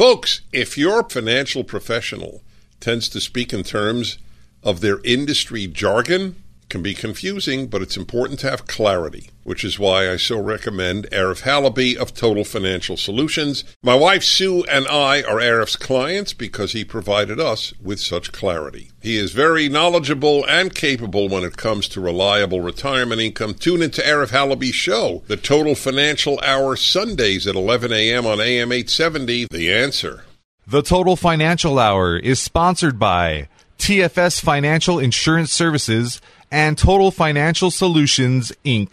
Folks, if your financial professional tends to speak in terms of their industry jargon, can be confusing, but it's important to have clarity, which is why I so recommend Arif Halaby of Total Financial Solutions. My wife Sue and I are Arif's clients because he provided us with such clarity. He is very knowledgeable and capable when it comes to reliable retirement income. Tune into Arif Halaby's show, The Total Financial Hour, Sundays at 11 a.m. on AM 870. The answer. The Total Financial Hour is sponsored by TFS Financial Insurance Services and Total Financial Solutions, Inc.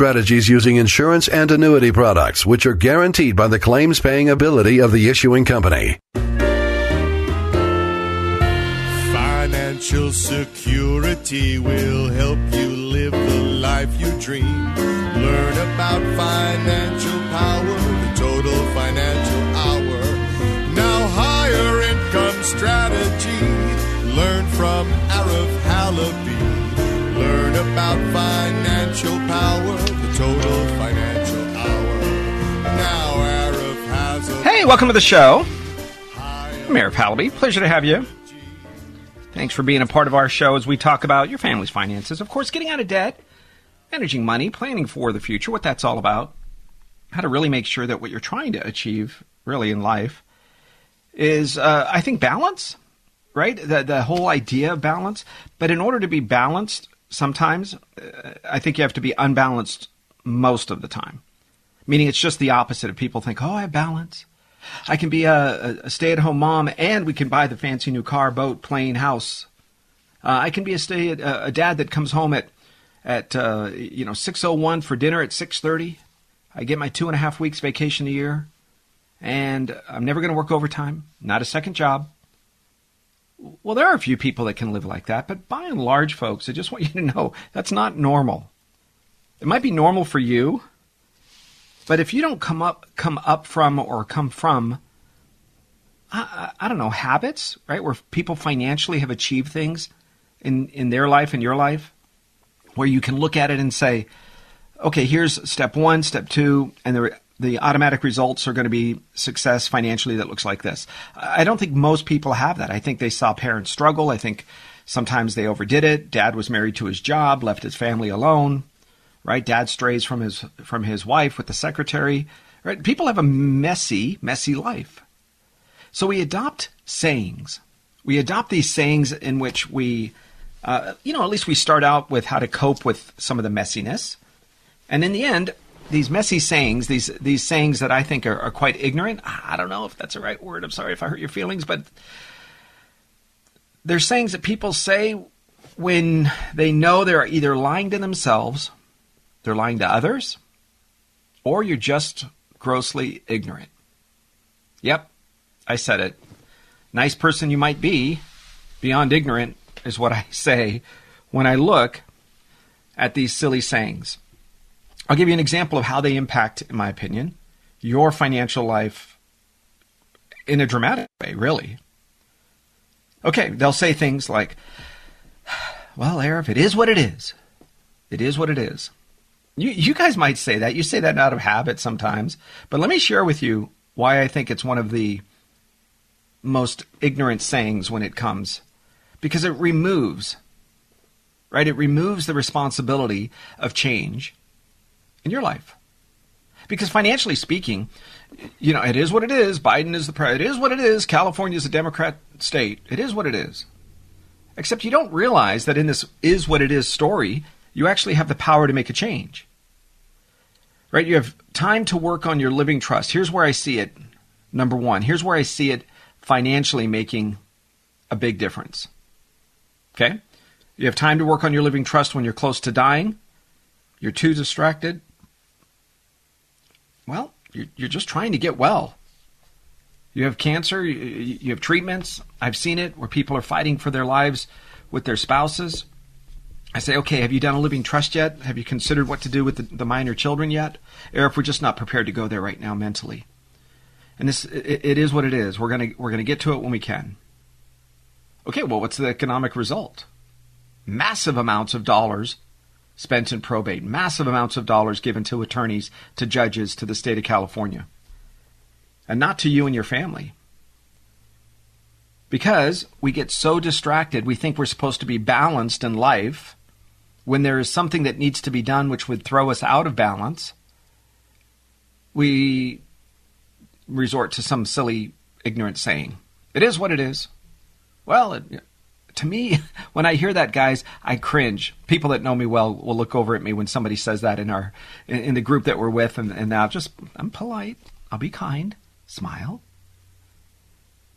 strategies using insurance and annuity products, which are guaranteed by the claims paying ability of the issuing company. Financial security will help you live the life you dream. Learn about financial power, the total financial hour. Now, higher income strategy. Learn from Arif Halaby. About financial power, the total financial hour. Now, Arif has. Hey, welcome to the show. I'm Arif. Pleasure to have you. Thanks for being a part of our show as we talk about your family's finances. Of course, getting out of debt, managing money, planning for the future, what that's all about. How to really make sure that what you're trying to achieve, really in life, is, uh, I think, balance, right? The, the whole idea of balance. But in order to be balanced, sometimes uh, I think you have to be unbalanced most of the time. Meaning it's just the opposite of people think, oh, I have balance. I can be a, a stay at home mom and we can buy the fancy new car, boat, plane, house. Uh, I can be a stay at, uh, a dad that comes home at at uh, you know six oh one for dinner at six thirty. I get my two and a half weeks vacation a year, and I'm never going to work overtime. Not a second job. Well, there are a few people that can live like that, but by and large, folks, I just want you to know that's not normal. It might be normal for you, but if you don't come up come up from or come from I, I, don't know habits, right, where people financially have achieved things in in their life and your life, where you can look at it and say, okay, here's step one, step two, and the the automatic results are going to be success financially that looks like this. I don't think most people have that. I think they saw parents struggle. I think sometimes they overdid it. Dad was married to his job, left his family alone right? Dad strays from his from his wife with the secretary. Right? People have a messy, messy life. So we adopt sayings. We adopt these sayings in which we, uh, you know, at least we start out with how to cope with some of the messiness, and in the end, these messy sayings, these these sayings that I think are, are quite ignorant. I don't know if that's the right word. I'm sorry if I hurt your feelings, but they're sayings that people say when they know they're either lying to themselves they're lying to others, or you're just grossly ignorant. Yep, I said it. Nice person you might be, beyond ignorant is what I say when I look at these silly sayings. I'll give you an example of how they impact, in my opinion, your financial life in a dramatic way, really. Okay, they'll say things like, well, Arif, it is what it is. It is what it is. You, you guys might say that. You say that out of habit sometimes. But let me share with you why I think it's one of the most ignorant sayings when it comes. Because it removes, right? It removes the responsibility of change in your life. Because financially speaking, you know, it is what it is. Biden is the president. It is what it is. California is a Democrat state. It is what it is. Except you don't realize that in this is what it is story, you actually have the power to make a change. Right? You have time to work on your living trust. Here's where I see it. Number one, here's where I see it financially making a big difference. Okay? You have time to work on your living trust when you're close to dying. You're too distracted. Well, you're, just trying to get well. You have cancer, you, have treatments. I've seen it where people are fighting for their lives with their spouses. I say, okay, have you done a living trust yet? Have you considered what to do with the, minor children yet? Or if we're just not prepared to go there right now mentally. And this, it, it is what it is. We're gonna we're gonna get to it when we can. Okay, well, what's the economic result? Massive amounts of dollars spent in probate, massive amounts of dollars given to attorneys, to judges, to the state of California, and not to you and your family. Because we get so distracted, we think we're supposed to be balanced in life when there is something that needs to be done which would throw us out of balance. We resort to some silly, ignorant saying. It is what it is. Well, it, to me, when I hear that, guys, I cringe. People that know me well will look over at me when somebody says that in our in, in the group that we're with, and, and now just I'm polite. I'll be kind, smile.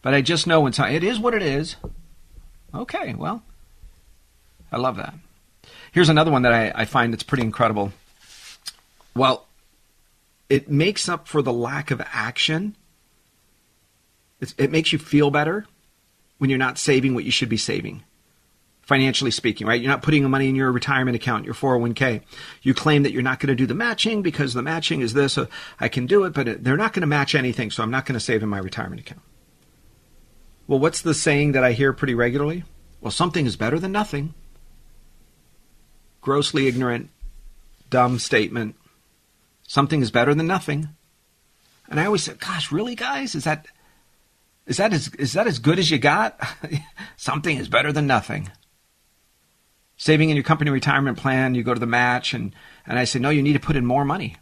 But I just know when it is what it is. Okay, well, I love that. Here's another one that I, I find that's pretty incredible. Well, it makes up for the lack of action. It's, it makes you feel better when you're not saving what you should be saving, financially speaking, right? You're not putting the money in your retirement account, your 401k. You claim that you're not going to do the matching because the matching is this. I can do it, but they're not going to match anything, so I'm not going to save in my retirement account. Well, what's the saying that I hear pretty regularly? Well, something is better than nothing. Grossly ignorant, dumb statement. Something is better than nothing. And I always say, gosh, really, guys? Is that is that as, is that as good as you got? Something is better than nothing. Saving in your company retirement plan, you go to the match, and, and I say, no, you need to put in more money.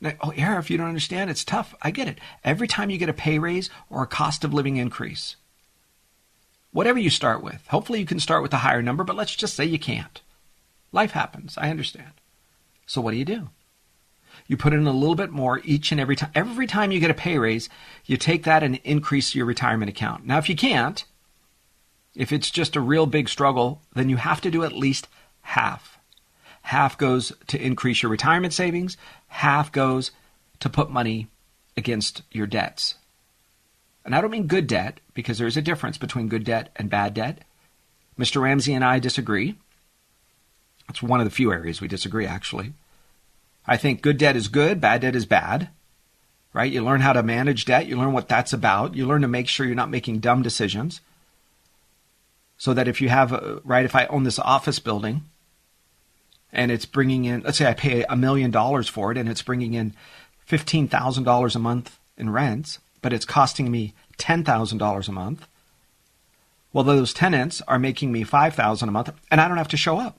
Now, oh, yeah, if you don't understand, it's tough. I get it. Every time you get a pay raise or a cost of living increase, whatever you start with, hopefully you can start with a higher number, but let's just say you can't. Life happens. I understand. So what do you do? You put in a little bit more each and every time. Every time you get a pay raise, you take that and increase your retirement account. Now, if you can't, if it's just a real big struggle, then you have to do at least half. Half goes to increase your retirement savings, half goes to put money against your debts. And I don't mean good debt, because there is a difference between good debt and bad debt. Mr. Ramsey and I disagree. It's one of the few areas we disagree, actually. I think good debt is good, bad debt is bad. Right? You learn how to manage debt, you learn what that's about, you learn to make sure you're not making dumb decisions. So that if you have, a, right, if I own this office building and it's bringing in, let's say I pay a million dollars for it and it's bringing in $15,000 a month in rents, but it's costing me $10,000 a month. Well, those tenants are making me 5000 a month and I don't have to show up.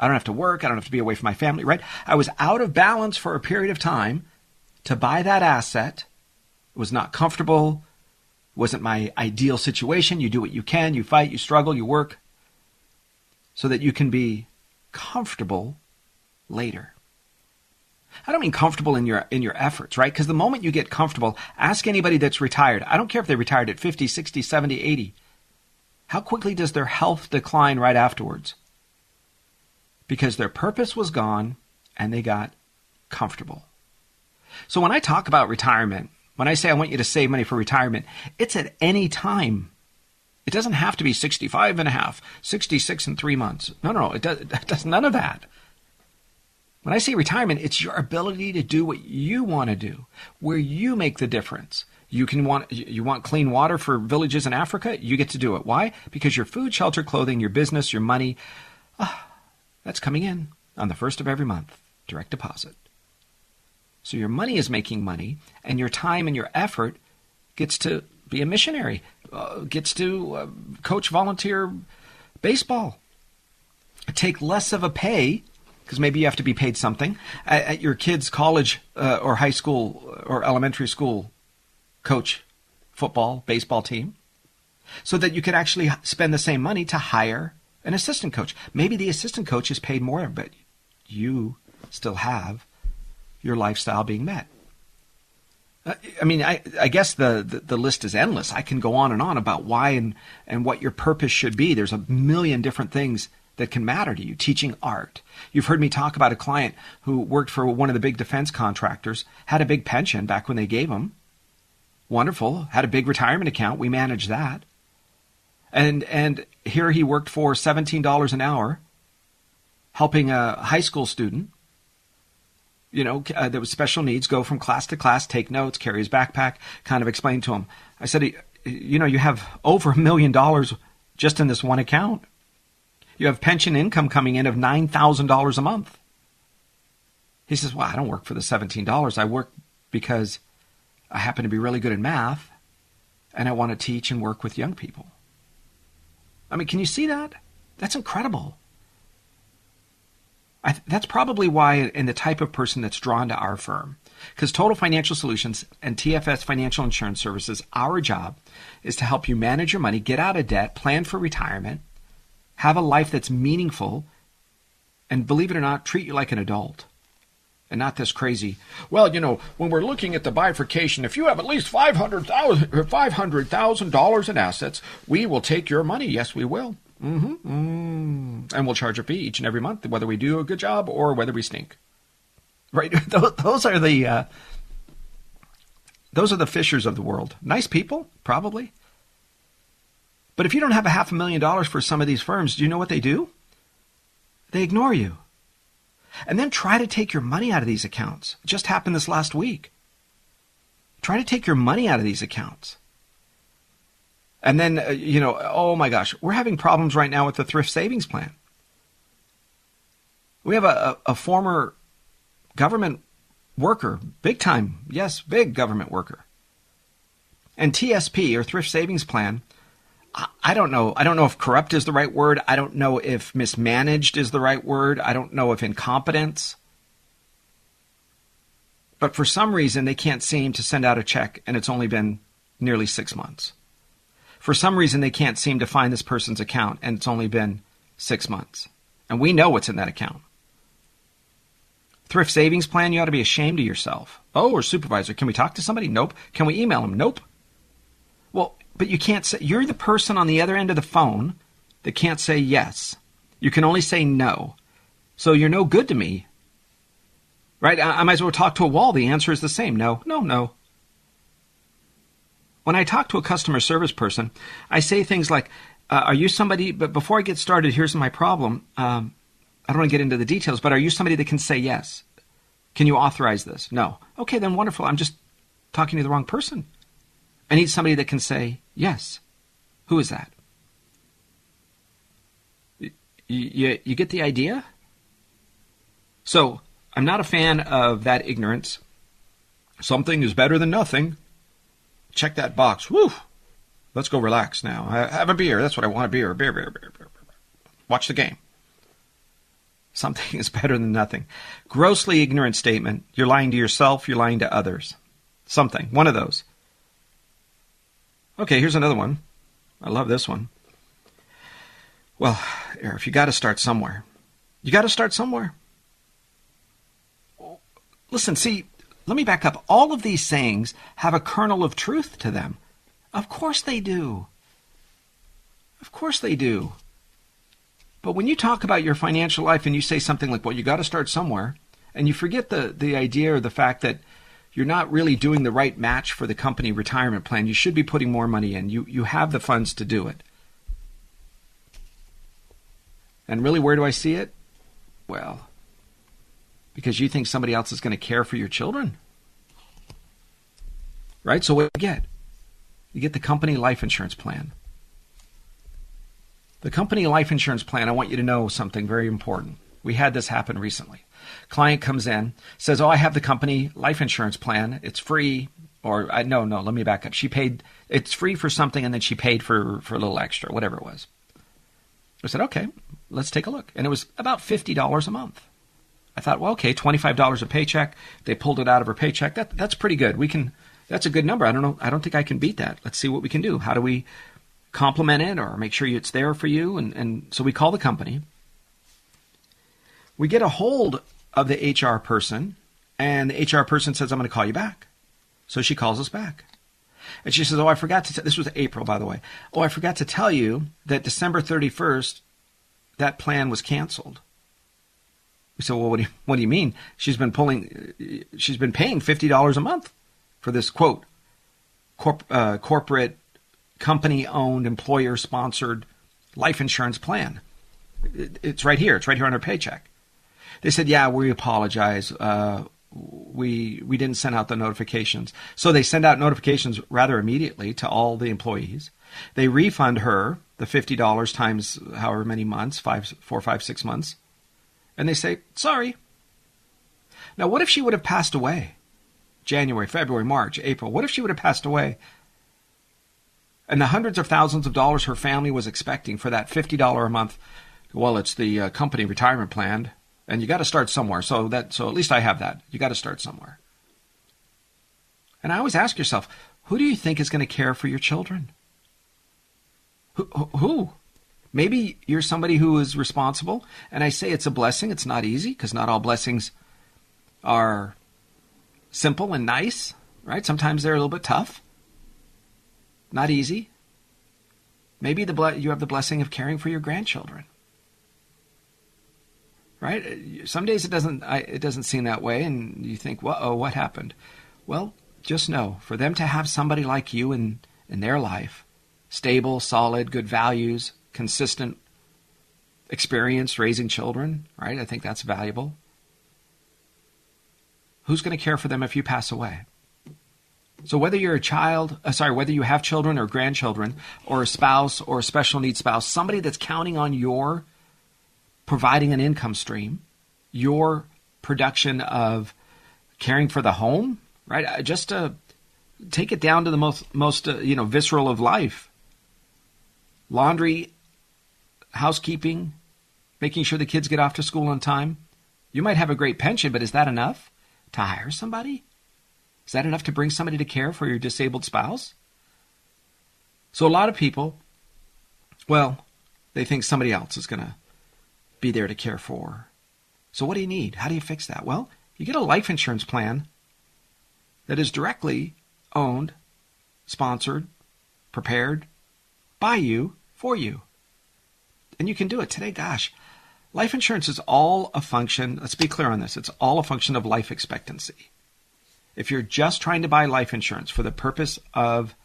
I don't have to work. I don't have to be away from my family, right? I was out of balance for a period of time to buy that asset. It was not comfortable. Wasn't my ideal situation. You do what you can. You fight. You struggle. You work so that you can be comfortable later. I don't mean comfortable in your in your efforts, right? Because the moment you get comfortable, ask anybody that's retired. I don't care if they retired at 50, 60, 70, 80. How quickly does their health decline right afterwards? Because their purpose was gone and they got comfortable. So when I talk about retirement, when I say I want you to save money for retirement, it's at any time. It doesn't have to be 65 and a half, 66 and three months. No, no, no. It does, it does none of that. When I say retirement, it's your ability to do what you want to do, where you make the difference. You can want you want clean water for villages in Africa, you get to do it. Why? Because your food, shelter, clothing, your business, your money, ah, that's coming in on the first of every month, direct deposit. So your money is making money, and your time and your effort gets to be a missionary, uh, gets to uh, coach volunteer baseball. Take less of a pay because maybe you have to be paid something at, at your kid's college uh, or high school or elementary school coach football, baseball team, so that you could actually spend the same money to hire an assistant coach. Maybe the assistant coach is paid more, but you still have your lifestyle being met. Uh, I mean, I, I guess the, the, the, list is endless. I can go on and on about why and, and what your purpose should be. There's a million different things that can matter to you. Teaching art. You've heard me talk about a client who worked for one of the big defense contractors, had a big pension back when they gave him, Wonderful. Had a big retirement account. We managed that. And and here he worked for $17 an hour helping a high school student you know, uh, that was special needs, go from class to class, take notes, carry his backpack, kind of explain to him. I said, you know, you have over a million dollars just in this one account. You have pension income coming in of $9,000 a month. He says, Well, I don't work for the $17. I work because I happen to be really good at math and I want to teach and work with young people. I mean, can you see that? That's incredible. Th- that's probably why, and the type of person that's drawn to our firm. Because Total Financial Solutions and TFS Financial Insurance Services, our job is to help you manage your money, get out of debt, plan for retirement, have a life that's meaningful, and believe it or not, treat you like an adult. And not this crazy, well, you know, when we're looking at the bifurcation, if you have at least $500,000 $500, in assets, we will take your money. Yes, we will. Mm-hmm. Mm. And we'll charge a fee each and every month, whether we do a good job or whether we stink. Right? those are the uh, those are the fishers of the world. Nice people, probably. But if you don't have a half a million dollars for some of these firms, do you know what they do? They ignore you. And then try to take your money out of these accounts. It just happened this last week. Try to take your money out of these accounts. And then, uh, you know, oh my gosh, we're having problems right now with the thrift savings plan. We have a, a, a former government worker, big time, yes, big government worker. And TSP, or thrift savings plan, I don't know. I don't know if corrupt is the right word. I don't know if mismanaged is the right word. I don't know if incompetence. But for some reason, they can't seem to send out a check, and it's only been nearly six months. For some reason, they can't seem to find this person's account, and it's only been six months. And we know what's in that account. Thrift savings plan, you ought to be ashamed of yourself. Oh, or supervisor, can we talk to somebody? Nope. Can we email them? Nope. Well, but you can't say, you're the person on the other end of the phone that can't say yes. You can only say no. So you're no good to me. Right? I, I might as well talk to a wall. The answer is the same. No, no, no. When I talk to a customer service person, I say things like, uh, Are you somebody, but before I get started, here's my problem. Um, I don't want to get into the details, but are you somebody that can say yes? Can you authorize this? No. Okay, then wonderful. I'm just talking to the wrong person. I need somebody that can say yes. Who is that? You, you, you get the idea? So, I'm not a fan of that ignorance. Something is better than nothing. Check that box. Woo! Let's go relax now. Have a beer. That's what I want a. Beer, beer, beer, beer, beer. Watch the game. Something is better than nothing. Grossly ignorant statement. You're lying to yourself. You're lying to others. Something. One of those. Okay, here's another one. I love this one. Well, if you got to start somewhere, you got to start somewhere. Listen, see, let me back up. All of these sayings have a kernel of truth to them. Of course they do. Of course they do. But when you talk about your financial life and you say something like, well, you got to start somewhere, and you forget the, the idea or the fact that you're not really doing the right match for the company retirement plan, you should be putting more money in. You, you have the funds to do it. And really, where do I see it? Well, because you think somebody else is going to care for your children. Right? So what do you get? You get the company life insurance plan. The company life insurance plan, I want you to know something very important. We had this happen recently. Client comes in, says, "Oh, I have the company life insurance plan. It's free." Or I no, no, let me back up. She paid it's free for something and then she paid for for a little extra, whatever it was. I said, "Okay, let's take a look." And it was about $50 a month. I thought, well, okay, twenty-five dollars a paycheck. They pulled it out of her paycheck. That that's pretty good. We can. That's a good number. I don't know. I don't think I can beat that. Let's see what we can do. How do we complement it or make sure it's there for you? And and so we call the company. We get a hold of the HR person, and the HR person says, "I'm going to call you back." So she calls us back. And she says, "Oh, I forgot to. This was April, by the way. Oh, I forgot to tell you that December 31st, that plan was canceled." We said, well, what do you, what do you mean? She's been pulling, she's been paying $50 a month for this quote, corp, uh, corporate, company owned, employer sponsored life insurance plan. It, it's right here. It's right here on her paycheck. They said, "Yeah, we apologize. Uh, we we didn't send out the notifications." So they send out notifications rather immediately to all the employees. They refund her the fifty dollars times however many months, five, four, five, six months, and they say, "Sorry." Now, what if she would have passed away? January, February, March, April. What if she would have passed away? And the hundreds of thousands of dollars her family was expecting for that $50 a month, well, it's the uh, company retirement plan, and you got to start somewhere. So that so at least I have that. You got to start somewhere. And I always ask yourself, who do you think is going to care for your children? Who, who? Maybe you're somebody who is responsible, and I say it's a blessing. It's not easy because not all blessings are simple and nice, right? Sometimes they're a little bit tough, not easy. Maybe the ble- you have the blessing of caring for your grandchildren, right? Some days it doesn't I, it doesn't seem that way, and you think, "Well, oh, what happened?" Well, just know for them to have somebody like you in in their life, stable, solid, good values, consistent experience raising children, right? I think that's valuable. Who's going to care for them if you pass away? So whether you're a child, uh, sorry, whether you have children or grandchildren, or a spouse or a special needs spouse, somebody that's counting on your providing an income stream, your production of caring for the home, right? Uh, just to take it down to the most most uh, you know visceral of life. Laundry, housekeeping, making sure the kids get off to school on time. You might have a great pension, but is that enough? to hire somebody? Is that enough to bring somebody to care for your disabled spouse? So a lot of people, well, they think somebody else is going to be there to care for. So what do you need? How do you fix that? Well, you get a life insurance plan that is directly owned, sponsored, prepared by you for you. And you can do it today. Gosh, Life insurance is all a function, let's be clear on this, it's all a function of life expectancy. If you're just trying to buy life insurance for the purpose of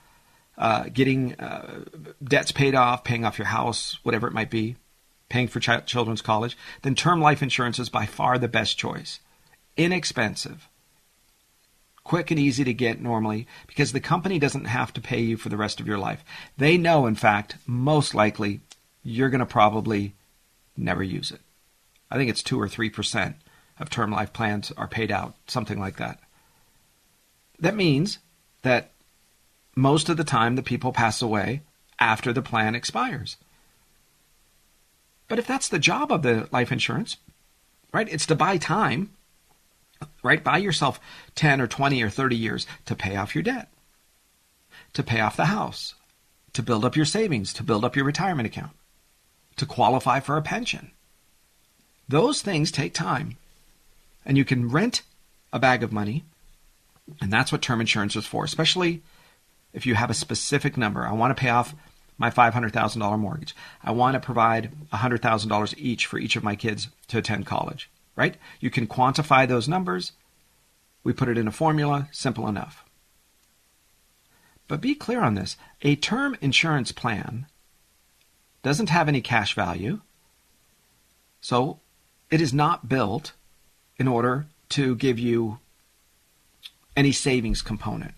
uh, getting uh, debts paid off, paying off your house, whatever it might be, paying for ch- children's college, then term life insurance is by far the best choice. Inexpensive, quick and easy to get normally because the company doesn't have to pay you for the rest of your life. They know, in fact, most likely you're going to probably never use it. I think it's 2 or 3% of term life plans are paid out, something like that. That means that most of the time the people pass away after the plan expires. But if that's the job of the life insurance, right, it's to buy time, right? Buy yourself 10 or 20 or 30 years to pay off your debt, to pay off the house, to build up your savings, to build up your retirement account to qualify for a pension. Those things take time. And you can rent a bag of money, and that's what term insurance is for, especially if you have a specific number. I want to pay off my $500,000 mortgage. I want to provide $100,000 each for each of my kids to attend college, right? You can quantify those numbers. We put it in a formula, simple enough. But be clear on this a term insurance plan doesn't have any cash value. So it is not built in order to give you any savings component.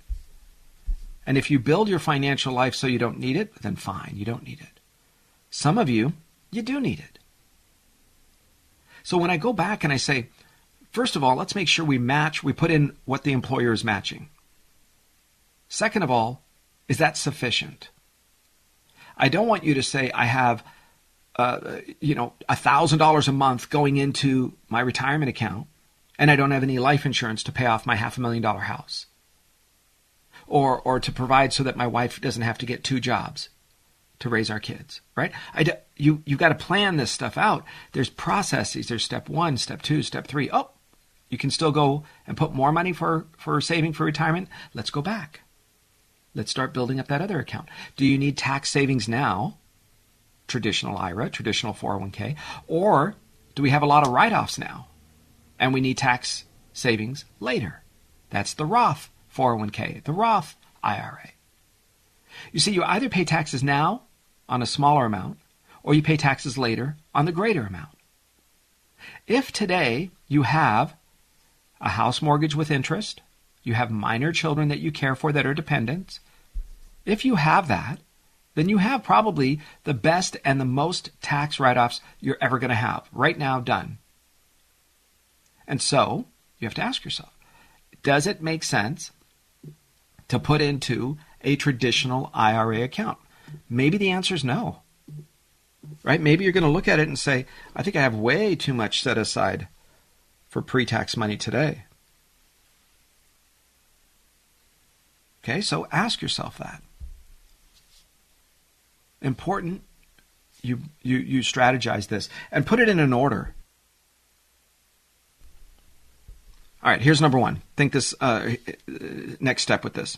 And if you build your financial life so you don't need it, then fine, you don't need it. Some of you, you do need it. So when I go back and I say, first of all, let's make sure we match, we put in what the employer is matching. Second of all, is that sufficient? I don't want you to say I have, uh, you know, a thousand dollars a month going into my retirement account, and I don't have any life insurance to pay off my half a million dollar house, or or to provide so that my wife doesn't have to get two jobs to raise our kids. Right? I do, you you got to plan this stuff out. There's processes. There's step one, step two, step three. Oh, you can still go and put more money for for saving for retirement. Let's go back. Let's start building up that other account. Do you need tax savings now? Traditional IRA, traditional 401k, or do we have a lot of write offs now and we need tax savings later? That's the Roth 401k, the Roth IRA. You see, you either pay taxes now on a smaller amount, or you pay taxes later on the greater amount. If today you have a house mortgage with interest, you have minor children that you care for that are dependents, if you have that, then you have probably the best and the most tax write offs you're ever going to have. Right now, done. And so, you have to ask yourself does it make sense to put into a traditional IRA account? Maybe the answer is no. Right? Maybe you're going to look at it and say, I think I have way too much set aside for pre tax money today. Okay, so ask yourself that. Important you you you strategize this and put it in an order. All right, here's number one. Think this uh, next step with this.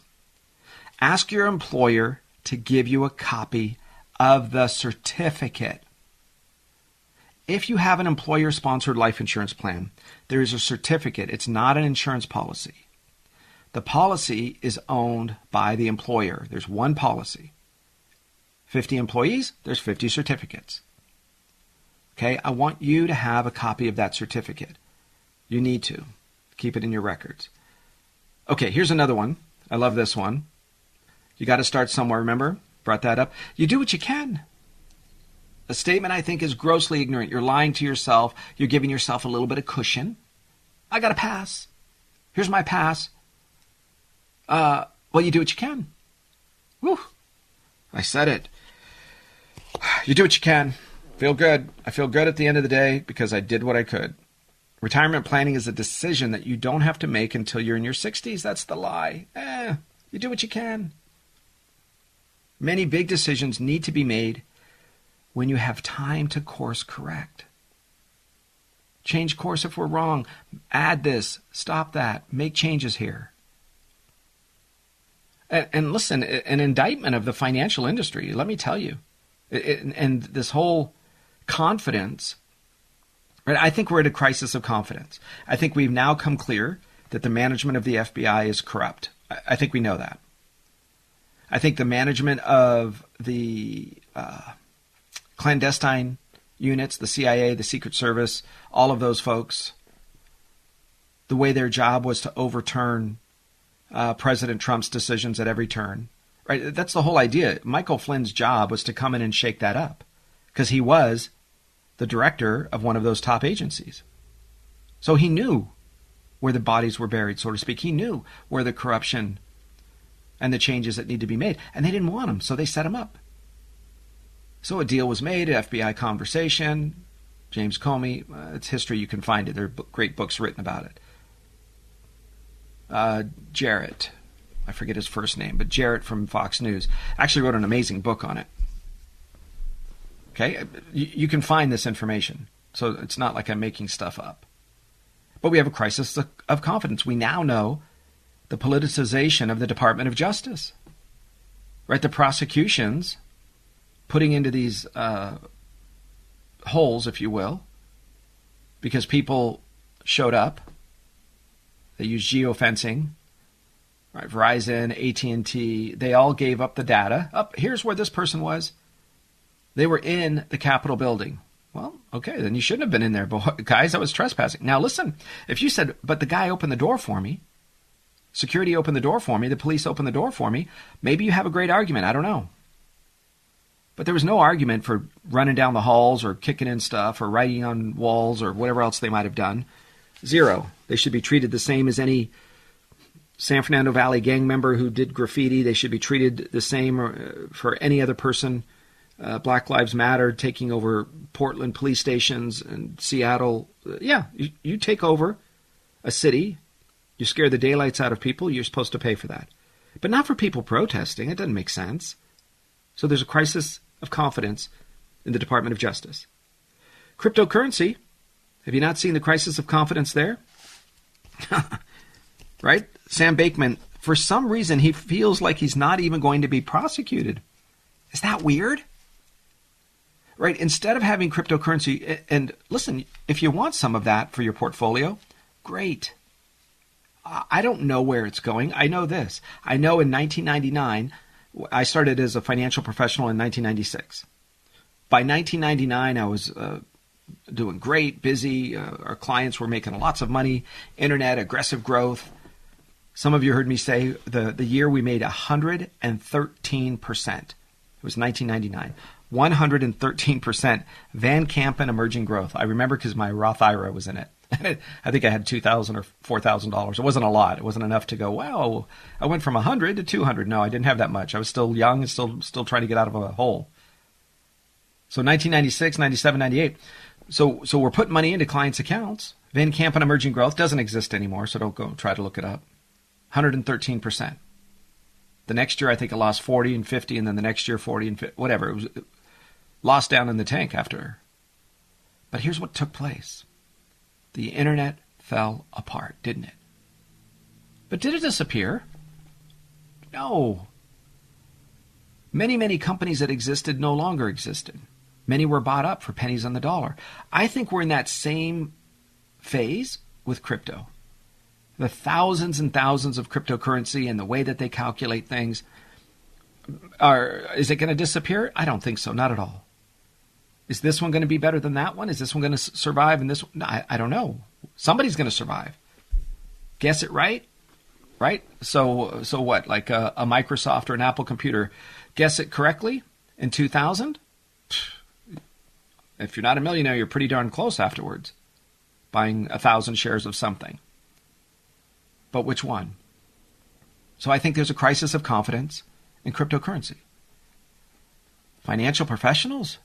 Ask your employer to give you a copy of the certificate. If you have an employer sponsored life insurance plan, there is a certificate. It's not an insurance policy. The policy is owned by the employer. There's one policy. 50 employees, there's 50 certificates. Okay, I want you to have a copy of that certificate. You need to keep it in your records. Okay, here's another one. I love this one. You got to start somewhere, remember? Brought that up. You do what you can. A statement I think is grossly ignorant. You're lying to yourself. You're giving yourself a little bit of cushion. I got a pass. Here's my pass. Uh, well, you do what you can. Whew. I said it. You do what you can. Feel good. I feel good at the end of the day because I did what I could. Retirement planning is a decision that you don't have to make until you're in your 60s. That's the lie. Eh, you do what you can. Many big decisions need to be made when you have time to course correct. Change course if we're wrong. Add this, stop that, make changes here. And, and listen, an indictment of the financial industry, let me tell you, it, and this whole confidence. Right? I think we're at a crisis of confidence. I think we've now come clear that the management of the FBI is corrupt. I, I think we know that. I think the management of the uh, clandestine units, the CIA, the Secret Service, all of those folks, the way their job was to overturn uh, President Trump's decisions at every turn. Right? That's the whole idea. Michael Flynn's job was to come in and shake that up because he was the director of one of those top agencies. So he knew where the bodies were buried, so to speak. He knew where the corruption and the changes that need to be made. And they didn't want him, so they set him up. So a deal was made, an FBI conversation. James Comey, uh, it's history, you can find it. There are great books written about it uh, Jarrett. I forget his first name, but Jarrett from Fox News actually wrote an amazing book on it. Okay, you, can find this information, so it's not like I'm making stuff up. But we have a crisis of confidence. We now know the politicization of the Department of Justice. Right, the prosecutions putting into these uh, holes, if you will, because people showed up they use geofencing. Right, Verizon, AT&T, they all gave up the data. Up here's where this person was. They were in the Capitol building. Well, okay, then you shouldn't have been in there, but guys, that was trespassing. Now listen, if you said, but the guy opened the door for me, security opened the door for me, the police opened the door for me, maybe you have a great argument. I don't know. But there was no argument for running down the halls or kicking in stuff or writing on walls or whatever else they might have done. Zero. They should be treated the same as any San Fernando Valley gang member who did graffiti. They should be treated the same uh, for any other person. Uh, Black Lives Matter taking over Portland police stations and Seattle. Uh, yeah, you, you take over a city, you scare the daylights out of people, you're supposed to pay for that. But not for people protesting. It doesn't make sense. So there's a crisis of confidence in the Department of Justice. Cryptocurrency. Have you not seen the crisis of confidence there? right? Sam Bankman, for some reason, he feels like he's not even going to be prosecuted. Is that weird? Right? Instead of having cryptocurrency, and listen, if you want some of that for your portfolio, great. I don't know where it's going. I know this. I know in 1999, I started as a financial professional in 1996. By 1999, I was uh, doing great, busy. Uh, our clients were making lots of money, internet, aggressive growth. Some of you heard me say the, the year we made 113%. It was 1999. 113% Van Kampen emerging growth. I remember because my Roth IRA was in it. I think I had two thousand or four thousand dollars. It wasn't a lot. It wasn't enough to go. Wow, I went from hundred to two hundred. No, I didn't have that much. I was still young and still still trying to get out of a hole. So 1996, 97, 98. So so we're putting money into clients' accounts. Van Kampen emerging growth doesn't exist anymore, so don't go try to look it up. 113 percent. The next year, I think it lost 40 and 50, and then the next year 40 and 50, whatever. It was lost down in the tank after. But here's what took place the internet fell apart, didn't it? But did it disappear? No. Many, many companies that existed no longer existed. Many were bought up for pennies on the dollar. I think we're in that same phase with crypto. The thousands and thousands of cryptocurrency and the way that they calculate things are is it going to disappear? I don't think so, not at all. Is this one going to be better than that one? Is this one going to survive? And this, one? I, I don't know. Somebody's going to survive. Guess it right, right? So, so what? Like a, a Microsoft or an Apple computer, guess it correctly in 2000. If you're not a millionaire, you're pretty darn close afterwards, buying a thousand shares of something. But which one? So I think there's a crisis of confidence in cryptocurrency. Financial professionals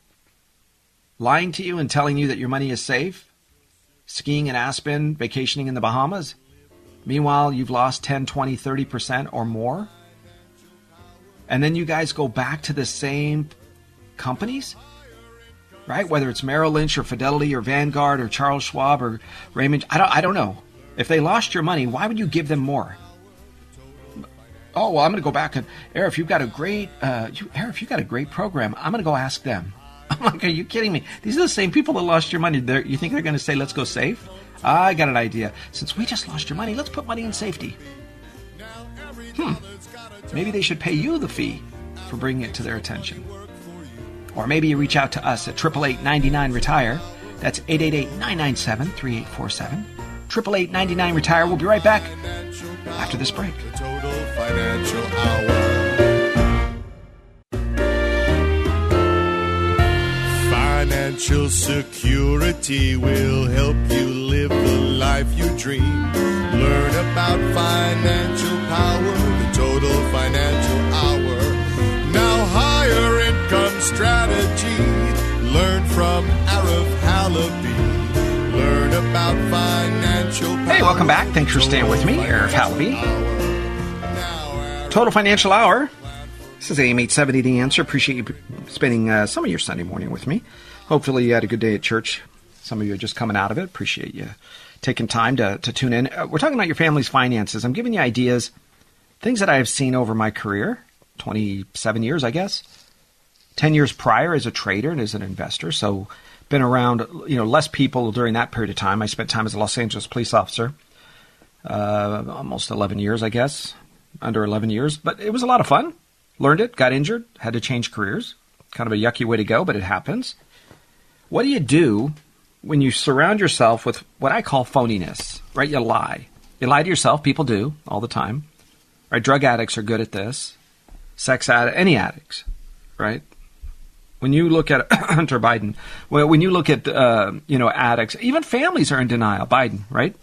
lying to you and telling you that your money is safe, skiing in Aspen, vacationing in the Bahamas. Meanwhile, you've lost 10, 20, 30% or more. And then you guys go back to the same companies, right? Whether it's Merrill Lynch or Fidelity or Vanguard or Charles Schwab or Raymond, I don't, I don't know. If they lost your money, why would you give them more? Oh well, I'm going to go back and Eric, you've got a great, uh, you, you've got a great program, I'm going to go ask them. I'm like, are you kidding me? These are the same people that lost your money. They're, you think they're going to say, let's go safe? I got an idea. Since we just lost your money, let's put money in safety. Hmm. Maybe they should pay you the fee for bringing it to their attention. Or maybe you reach out to us at 888 retire That's 888-997-3847. 888 retire We'll be right back after this break. Financial security will help you live the life you dream. Learn about financial power, the total financial hour. Now, higher income strategy. Learn from Arif Halaby. Learn about financial power. Hey, welcome back. Thanks for staying with me, Arif Halaby. Total Financial Hour. This is AM 870 The Answer. Appreciate you spending uh, some of your Sunday morning with me. Hopefully, you had a good day at church. Some of you are just coming out of it. Appreciate you taking time to, to tune in. Uh, we're talking about your family's finances. I'm giving you ideas, things that I have seen over my career 27 years, I guess. 10 years prior as a trader and as an investor. So, been around, you know, less people during that period of time. I spent time as a Los Angeles police officer, uh, almost 11 years, I guess, under 11 years. But it was a lot of fun. Learned it, got injured, had to change careers. Kind of a yucky way to go, but it happens. What do you do when you surround yourself with what I call phoniness, right? You lie. You lie to yourself. People do all the time, right? Drug addicts are good at this. Sex addict, any addicts, right? When you look at Hunter Biden, well, when you look at uh, you know addicts, even families are in denial. Biden, right?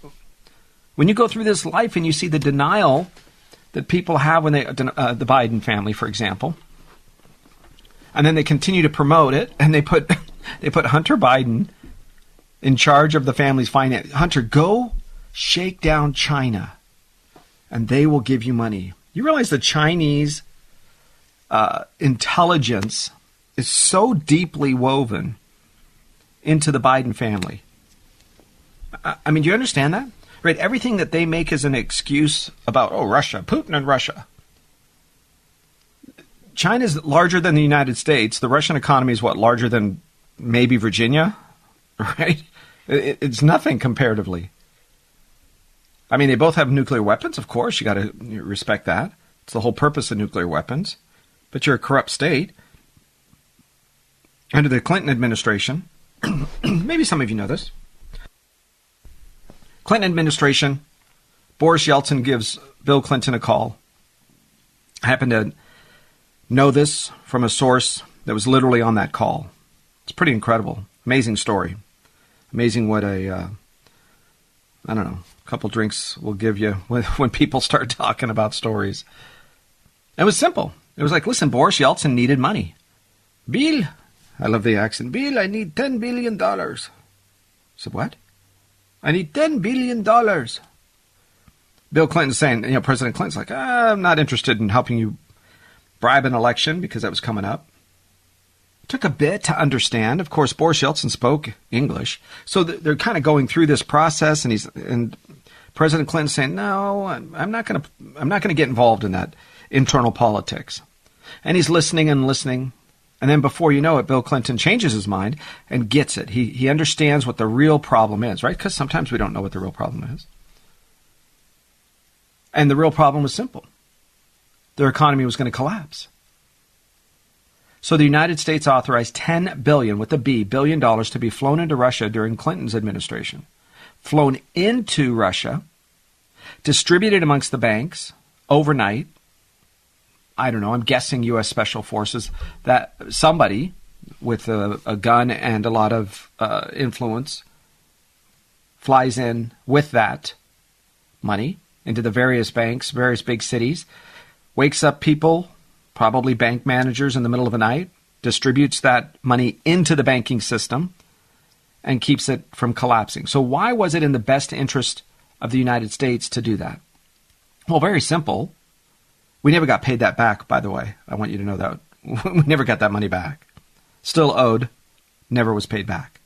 When you go through this life and you see the denial that people have when they uh, the Biden family, for example, and then they continue to promote it, and they put they put Hunter Biden in charge of the family's finance. Hunter, go shake down China, and they will give you money. You realize the Chinese uh, intelligence is so deeply woven into the Biden family. I, I mean, do you understand that? Right? Everything that they make is an excuse about, oh, Russia, Putin and Russia. China's larger than the United States. The Russian economy is what, larger than maybe Virginia, right? It's nothing comparatively. I mean, they both have nuclear weapons, of course. You got to respect that. It's the whole purpose of nuclear weapons. but you're a corrupt state. Under the Clinton administration, maybe some of you know this. Clinton administration, Boris Yeltsin gives Bill Clinton a call. I happen to know this from a source that was literally on that call. It's pretty incredible. Amazing story. Amazing what a, uh, I don't know, a couple drinks will give you when, when people start talking about stories. It was simple. It was like, listen, Boris Yeltsin needed money. Bill, I love the accent. Bill, I need $10 billion. Said, what? I need $10 billion. Bill Clinton saying, you know, President Clinton's like, ah, I'm not interested in helping you bribe an election because that was coming up. Took a bit to understand. Of course, Boris Yeltsin spoke English, so they're kind of going through this process, and he's and President Clinton saying, "No, I'm not going to. I'm not going to get involved in that internal politics." And he's listening and listening, and then before you know it, Bill Clinton changes his mind and gets it. He he understands what the real problem is, right? Because sometimes we don't know what the real problem is. And the real problem was simple their economy was going to collapse. So the United States authorized 10 billion with a B billion dollars to be flown into Russia during Clinton's administration. Flown into Russia, distributed amongst the banks overnight. I don't know, I'm guessing US special forces that somebody with a, a gun and a lot of uh, influence flies in with that money into the various banks, various big cities, wakes up people, probably bank managers in the middle of the night, distributes that money into the banking system, and keeps it from collapsing. So, why was it in the best interest of the United States to do that? Well, very simple. We never got paid that back, by the way. I want you to know that. we never got that money back. Still owed, never was paid back.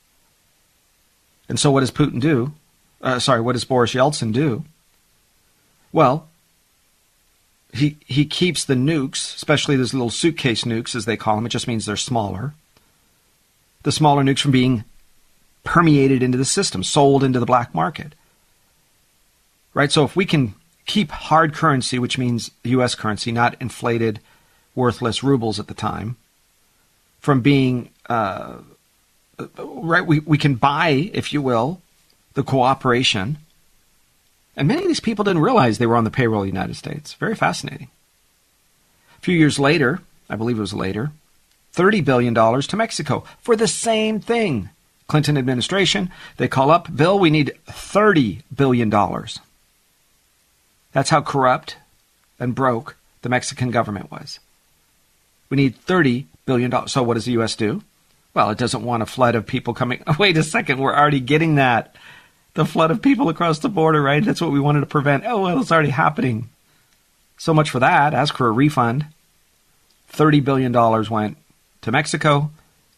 And so, what does Putin do? Uh, sorry, what does Boris Yeltsin do? Well, he he keeps the nukes, especially those little suitcase nukes as they call them. It just means they're smaller. The smaller nukes from being permeated into the system, sold into the black market. Right? So if we can keep hard currency, which means US currency, not inflated, worthless rubles at the time, from being uh, right, we, we can buy, if you will, the cooperation and many of these people didn't realize they were on the payroll of the United States. Very fascinating. A few years later, I believe it was later, $30 billion to Mexico for the same thing. Clinton administration, they call up, Bill, we need $30 billion. That's how corrupt and broke the Mexican government was. We need $30 billion. So what does the U.S. do? Well, it doesn't want a flood of people coming. Wait a second, we're already getting that the flood of people across the border, right? That's what we wanted to prevent. Oh, well, it's already happening. So much for that. Ask for a refund. $30 billion went to Mexico.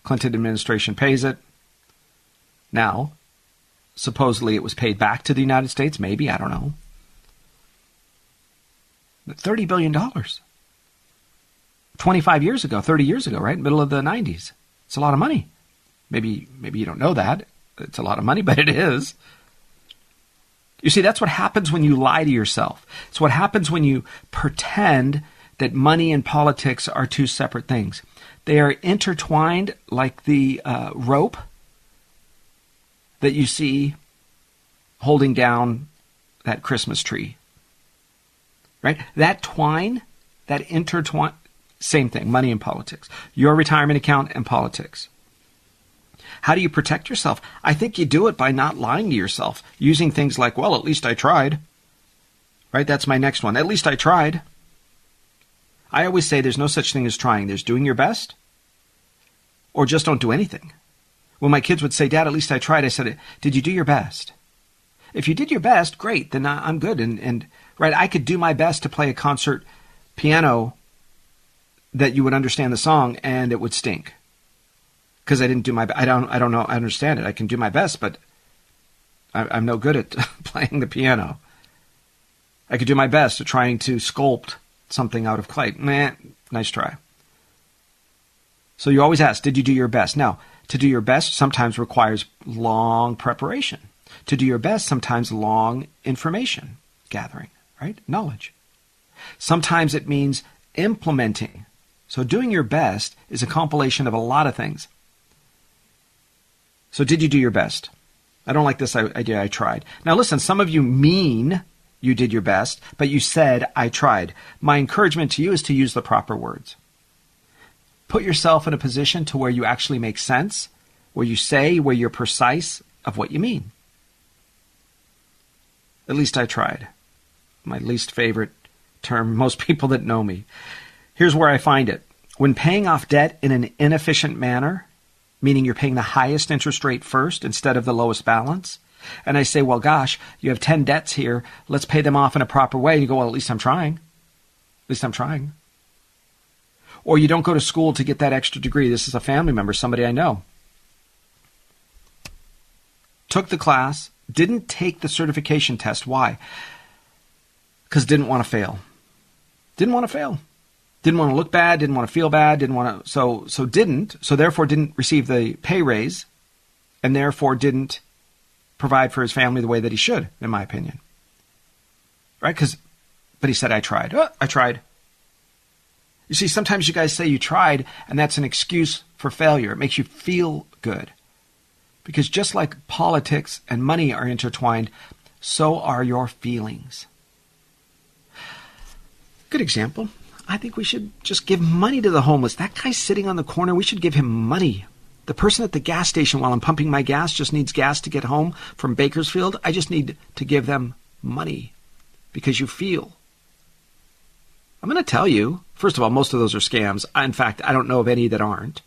Clinton administration pays it. Now, supposedly it was paid back to the United States. Maybe. I don't know. $30 billion. 25 years ago, 30 years ago, right? Middle of the 90s. It's a lot of money. Maybe, maybe you don't know that. It's a lot of money, but it is. You see, that's what happens when you lie to yourself. It's what happens when you pretend that money and politics are two separate things. They are intertwined like the uh, rope that you see holding down that Christmas tree. Right? That twine, that intertwine, same thing, money and politics. Your retirement account and politics. How do you protect yourself? I think you do it by not lying to yourself, using things like, well, at least I tried. Right? That's my next one. At least I tried. I always say there's no such thing as trying. There's doing your best or just don't do anything. When my kids would say, Dad, at least I tried, I said, Did you do your best? If you did your best, great, then I'm good. And, and right, I could do my best to play a concert piano that you would understand the song and it would stink because I didn't do my. I don't. I don't know. I understand it. I can do my best, but I, am no good at playing the piano. I could do my best at trying to sculpt something out of clay. Meh, nice try. So you always ask, did you do your best? Now, to do your best sometimes requires long preparation. To do your best sometimes long information gathering, right? Knowledge. Sometimes it means implementing So doing your best is a compilation of a lot of things. So did you do your best? I don't like this idea. I tried. Now listen, some of you mean you did your best, but you said I tried. My encouragement to you is to use the proper words. Put yourself in a position to where you actually make sense, where you say, where you're precise of what you mean. At least I tried. My least favorite term, most people that know me. Here's where I find it. When paying off debt in an inefficient manner, meaning you're paying the highest interest rate first instead of the lowest balance, and I say, well, gosh, you have 10 debts here, let's pay them off in a proper way. And you go, well, at least I'm trying. At least I'm trying. Or you don't go to school to get that extra degree. This is a family member, somebody I know. Took the class, didn't take the certification test. Why? Because didn't want to fail. Didn't want to fail didn't want to look bad, didn't want to feel bad, didn't want to so so didn't so therefore didn't receive the pay raise, and therefore didn't provide for his family the way that he should, in my opinion. Right? Because, but he said I tried. Oh, I tried. You see, sometimes you guys say you tried, and that's an excuse for failure. It makes you feel good. Because just like politics and money are intertwined, so are your feelings. Good example. I think we should just give money to the homeless. That guy sitting on the corner, we should give him money. The person at the gas station while I'm pumping my gas just needs gas to get home from Bakersfield. I just need to give them money because you feel. I'm going to tell you, first of all, most of those are scams. In fact, I don't know of any that aren't.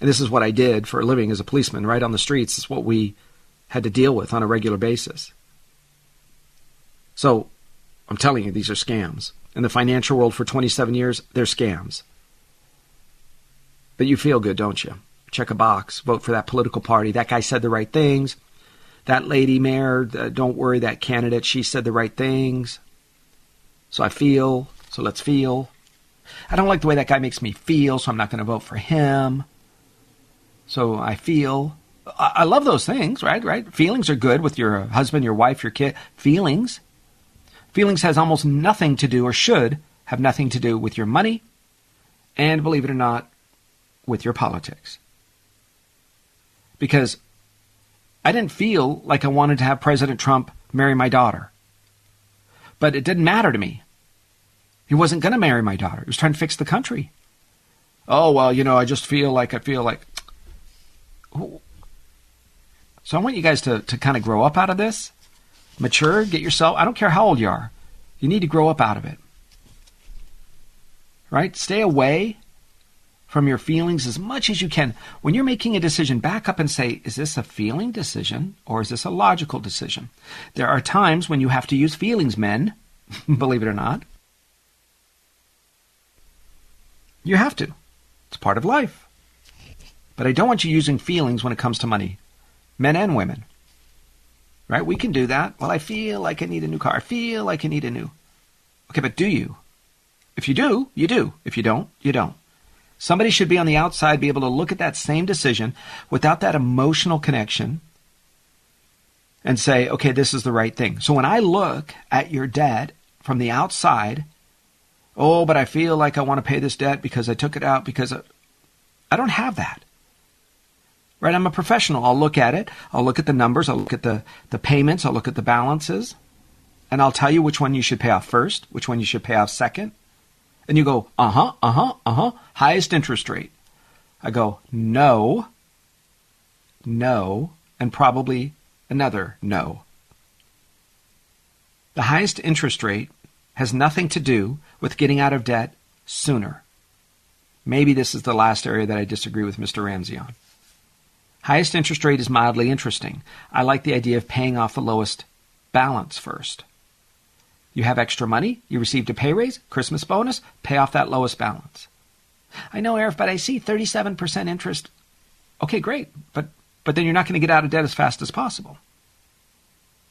And this is what I did for a living as a policeman, right on the streets. It's what we had to deal with on a regular basis. So I'm telling you, these are scams in the financial world for 27 years, they're scams. But you feel good, don't you? Check a box, vote for that political party. That guy said the right things. That lady mayor, uh, don't worry, that candidate, she said the right things. So I feel, so let's feel. I don't like the way that guy makes me feel, so I'm not going to vote for him. So I feel. I, I love those things, right? Right? Feelings are good with your husband, your wife, your kid. Feelings. Feelings has almost nothing to do, or should have nothing to do, with your money, and believe it or not, with your politics. Because I didn't feel like I wanted to have President Trump marry my daughter. But it didn't matter to me. He wasn't going to marry my daughter. He was trying to fix the country. Oh, well, you know, I just feel like I feel like. So I want you guys to, to kind of grow up out of this mature, get yourself, I don't care how old you are, you need to grow up out of it. Right? Stay away from your feelings as much as you can. When you're making a decision, back up and say, is this a feeling decision or is this a logical decision? There are times when you have to use feelings, men, believe it or not. You have to. It's part of life. But I don't want you using feelings when it comes to money, men and women. Right? We can do that. Well, I feel like I need a new car. I feel like I need a new. Okay, but do you? If you do, you do. If you don't, you don't. Somebody should be on the outside, be able to look at that same decision without that emotional connection and say, okay, this is the right thing. So when I look at your debt from the outside, oh, but I feel like I want to pay this debt because I took it out because of, I don't have that. Right? I'm a professional. I'll look at it. I'll look at the numbers. I'll look at the, the payments. I'll look at the balances. And I'll tell you which one you should pay off first, which one you should pay off second. And you go, uh huh, uh huh, uh huh. Highest interest rate. I go, no, no, and probably another no. The highest interest rate has nothing to do with getting out of debt sooner. Maybe this is the last area that I disagree with Mr. Ramsey on. Highest interest rate is mildly interesting. I like the idea of paying off the lowest balance first. You have extra money, you received a pay raise, Christmas bonus, pay off that lowest balance. I know, Arif, but I see 37% interest. Okay, great, but, but then you're not going to get out of debt as fast as possible.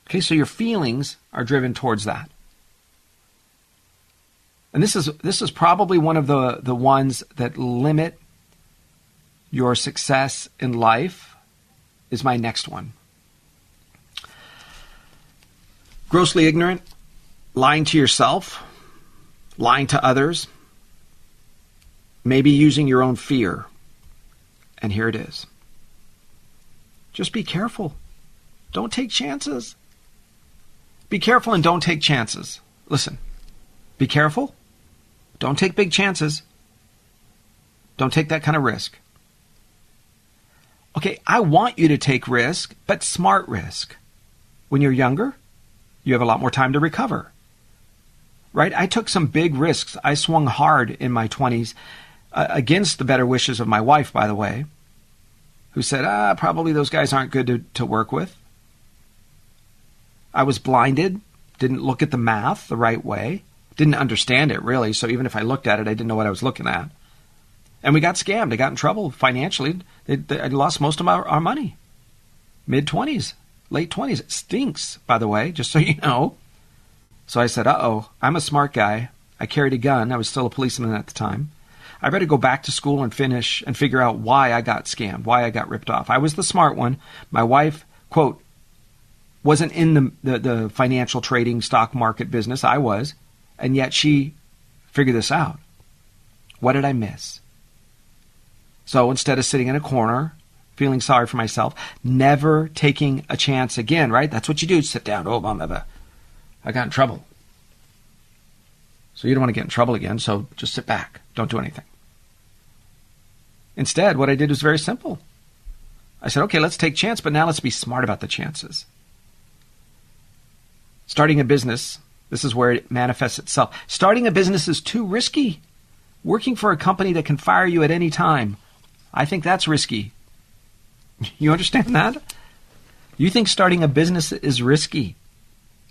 Okay, so your feelings are driven towards that. And this is this is probably one of the, the ones that limit your success in life is my next one. Grossly ignorant, lying to yourself, lying to others, maybe using your own fear. And here it is. Just be careful. Don't take chances. Be careful and don't take chances. Listen, be careful. Don't take big chances. Don't take that kind of risk. Okay, I want you to take risk, but smart risk. When you're younger, you have a lot more time to recover. Right? I took some big risks. I swung hard in my 20s uh, against the better wishes of my wife, by the way, who said, ah, probably those guys aren't good to, to work with. I was blinded, didn't look at the math the right way, didn't understand it really. So even if I looked at it, I didn't know what I was looking at. And we got scammed. I got in trouble financially. They, they, I lost most of our, our money. Mid 20s, late 20s. It stinks, by the way, just so you know. So I said, uh oh, I'm a smart guy. I carried a gun. I was still a policeman at the time. I better go back to school and finish and figure out why I got scammed, why I got ripped off. I was the smart one. My wife, quote, wasn't in the, the, the financial trading stock market business. I was. And yet she figured this out. What did I miss? So instead of sitting in a corner, feeling sorry for myself, never taking a chance again, right? That's what you do. Sit down. Oh, mom, I got in trouble. So you don't want to get in trouble again, so just sit back. Don't do anything. Instead, what I did was very simple. I said, okay, let's take chance, but now let's be smart about the chances. Starting a business, this is where it manifests itself. Starting a business is too risky. Working for a company that can fire you at any time, I think that's risky. You understand that? You think starting a business is risky.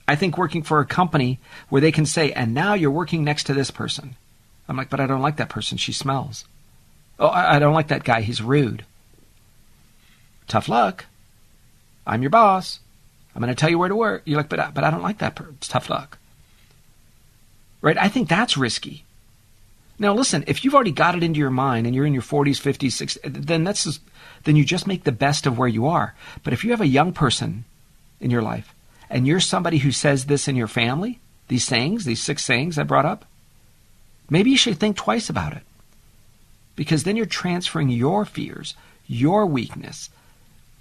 I think working for a company where they can say, and now you're working next to this person. I'm like, but I don't like that person. She smells. Oh, I, I don't like that guy. He's rude. Tough luck. I'm your boss. I'm going to tell you where to work. You're like, but I, but I don't like that. person. It's tough luck. Right? I think that's risky. Now, listen, if you've already got it into your mind and you're in your 40s, 50s, 60s, then that's just, then you just make the best of where you are. But if you have a young person in your life and you're somebody who says this in your family, these sayings, these six sayings I brought up, maybe you should think twice about it. Because then you're transferring your fears, your weakness,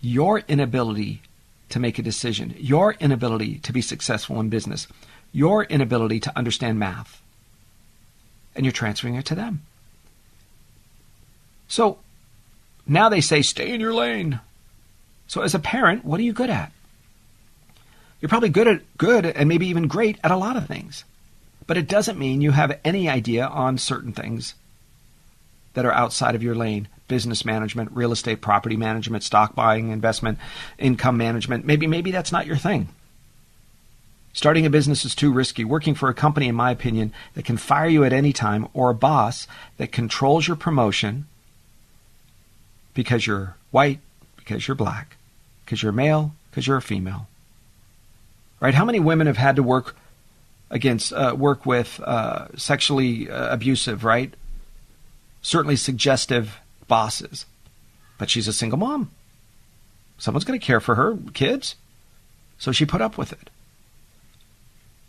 your inability to make a decision, your inability to be successful in business, your inability to understand math, and you're transferring it to them. So now they say, stay in your lane. So as a parent, what are you good at? You're probably good at good and maybe even great at a lot of things. But it doesn't mean you have any idea on certain things that are outside of your lane business management, real estate, property management, stock buying, investment, income management. Maybe maybe that's not your thing. Starting a business is too risky. Working for a company, in my opinion, that can fire you at any time, or a boss that controls your promotion because you're white, because you're black, because you're male, because you're a female. Right? How many women have had to work against, uh, work with uh, sexually uh, abusive, right? Certainly suggestive bosses. But she's a single mom. Someone's going to care for her kids. So she put up with it.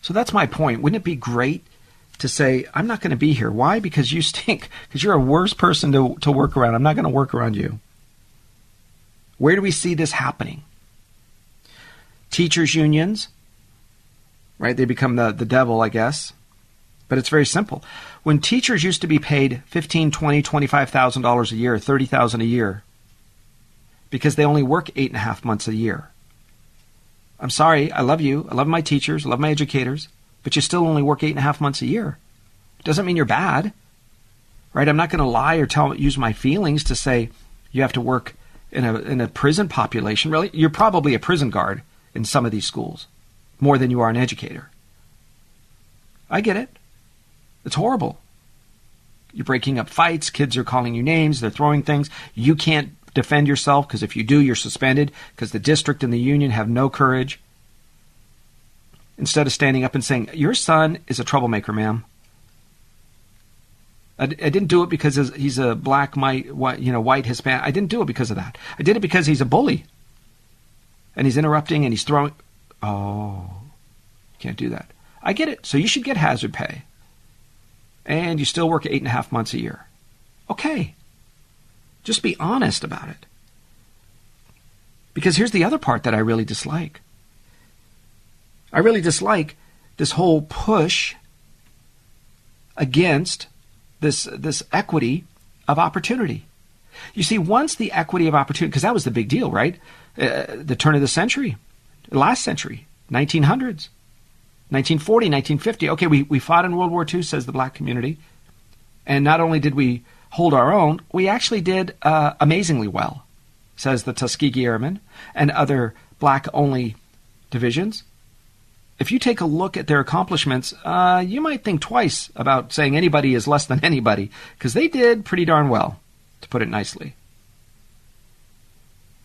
So that's my point. Wouldn't it be great to say, I'm not going to be here? Why? Because you stink. Because you're a worse person to, to work around. I'm not going to work around you. Where do we see this happening? Teachers' unions, right? They become the, the devil, I guess. But it's very simple. When teachers used to be paid fifteen, twenty, twenty-five thousand dollars a year, thirty thousand a year, because they only work eight and a half months a year. I'm sorry, I love you, I love my teachers, I love my educators, but you still only work eight and a half months a year. Doesn't mean you're bad, right? I'm not going to lie or tell use my feelings to say you have to work in a in a prison population. Really, you're probably a prison guard in some of these schools more than you are an educator. I get it. It's horrible. You're breaking up fights. Kids are calling you names. They're throwing things. You can't defend yourself because if you do, you're suspended because the district and the union have no courage. Instead of standing up and saying, Your son is a troublemaker, ma'am. I, I didn't do it because he's a black, white, you know, white Hispanic. I didn't do it because of that. I did it because he's a bully. And he's interrupting and he's throwing. Oh, can't do that. I get it. So you should get hazard pay and you still work eight and a half months a year. Okay. Just be honest about it. Because here's the other part that I really dislike. I really dislike this whole push against this this equity of opportunity. You see, once the equity of opportunity, because that was the big deal, right? Uh, the turn of the century, last century, 1900s, 1940, 1950. Okay, we, we fought in World War II, says the black community. And not only did we hold our own, we actually did uh, amazingly well, says the Tuskegee Airmen and other black only divisions. If you take a look at their accomplishments, uh, you might think twice about saying anybody is less than anybody, because they did pretty darn well, to put it nicely.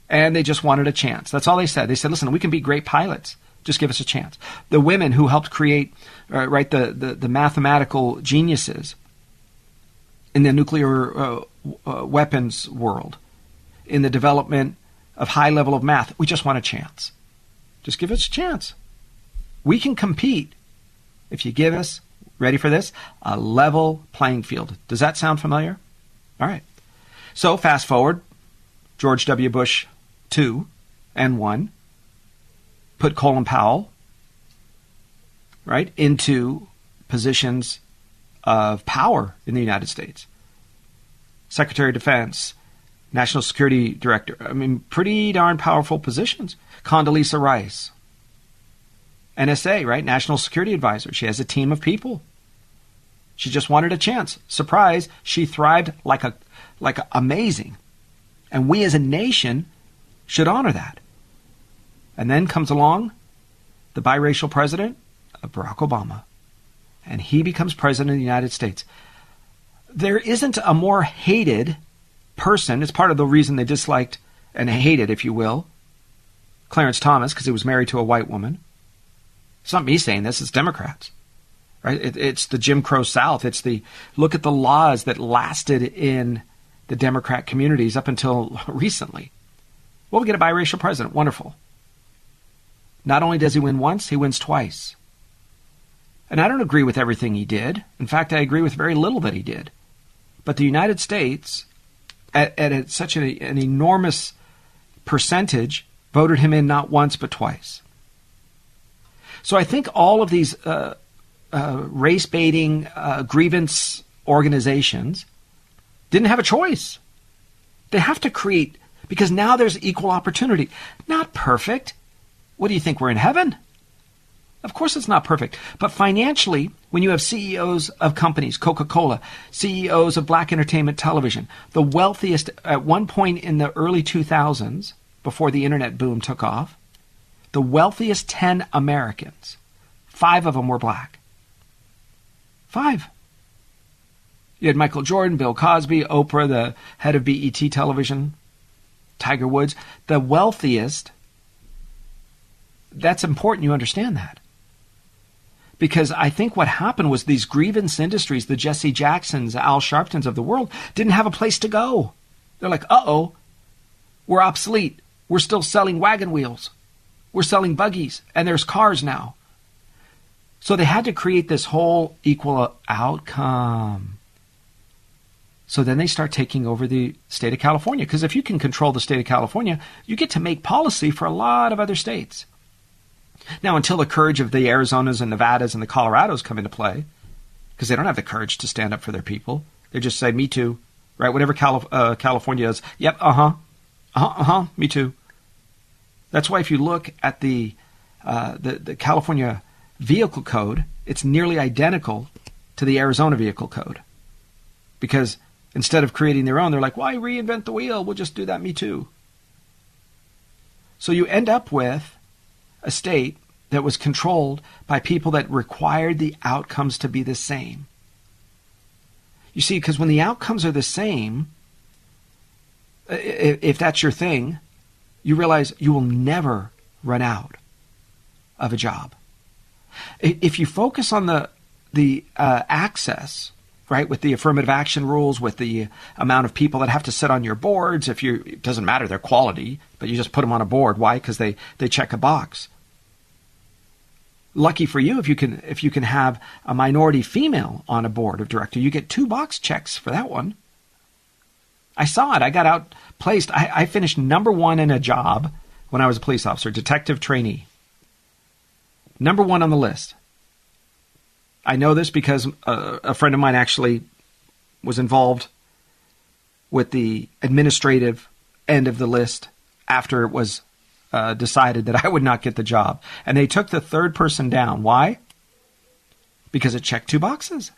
And they just wanted a chance. That's all they said. They said, listen, we can be great pilots. Just give us a chance. The women who helped create, uh, right, the, the, the, mathematical geniuses in the nuclear uh, uh, weapons world, in the development of high level of math, we just want a chance. Just give us a chance. We can compete if you give us, ready for this, a level playing field. Does that sound familiar? All right. So fast forward, George W. Bush 2 and 1 put Colin Powell, right, into positions of power in the United States. Secretary of Defense, National Security Director. I mean, pretty darn powerful positions. Condoleezza Rice, NSA, right? National Security Advisor. She has a team of people. She just wanted a chance. Surprise, she thrived like a like amazing. And we as a nation should honor that. And then comes along the biracial president, Barack Obama. And he becomes president of the United States. There isn't a more hated person. It's part of the reason they disliked and hated, if you will, Clarence Thomas, because he was married to a white woman. It's not me saying this, it's Democrats. Right? It, it's the Jim Crow South. It's the look at the laws that lasted in the Democrat communities up until recently. Well, we get a biracial president. Wonderful. Not only does he win once, he wins twice. And I don't agree with everything he did. In fact, I agree with very little that he did. But the United States, at, at such a, an enormous percentage, voted him in not once but twice. So I think all of these uh, uh, race baiting uh, grievance organizations didn't have a choice. They have to create, because now there's equal opportunity. Not perfect. What do you think? We're in heaven? Of course, it's not perfect. But financially, when you have CEOs of companies, Coca Cola, CEOs of black entertainment television, the wealthiest at one point in the early 2000s, before the internet boom took off, the wealthiest 10 Americans, five of them were black. Five. You had Michael Jordan, Bill Cosby, Oprah, the head of BET television, Tiger Woods. The wealthiest, that's important you understand that. Because I think what happened was these grievance industries, the Jesse Jacksons, Al Sharptons of the world, didn't have a place to go. They're like, uh oh, we're obsolete. We're still selling wagon wheels. We're selling buggies, and there's cars now. So they had to create this whole equal outcome. So then they start taking over the state of California. Because if you can control the state of California, you get to make policy for a lot of other states. Now, until the courage of the Arizonas and Nevadas and the Colorados come into play, because they don't have the courage to stand up for their people, they just say, me too. Right? Whatever Cali- uh, California is, yep, uh huh. Uh huh, uh huh, me too. That's why if you look at the, uh, the, the California vehicle code, it's nearly identical to the Arizona vehicle code. Because instead of creating their own, they're like, why reinvent the wheel? We'll just do that, me too. So you end up with a state that was controlled by people that required the outcomes to be the same. You see, because when the outcomes are the same, if that's your thing, you realize you will never run out of a job. If you focus on the the uh, access, right, with the affirmative action rules, with the amount of people that have to sit on your boards, if you it doesn't matter their quality, but you just put them on a board. Why? Because they they check a box. Lucky for you if you can if you can have a minority female on a board of director, you get two box checks for that one. I saw it. I got outplaced. I, I finished number one in a job when I was a police officer, detective trainee. Number one on the list. I know this because a, a friend of mine actually was involved with the administrative end of the list after it was uh, decided that I would not get the job. And they took the third person down. Why? Because it checked two boxes.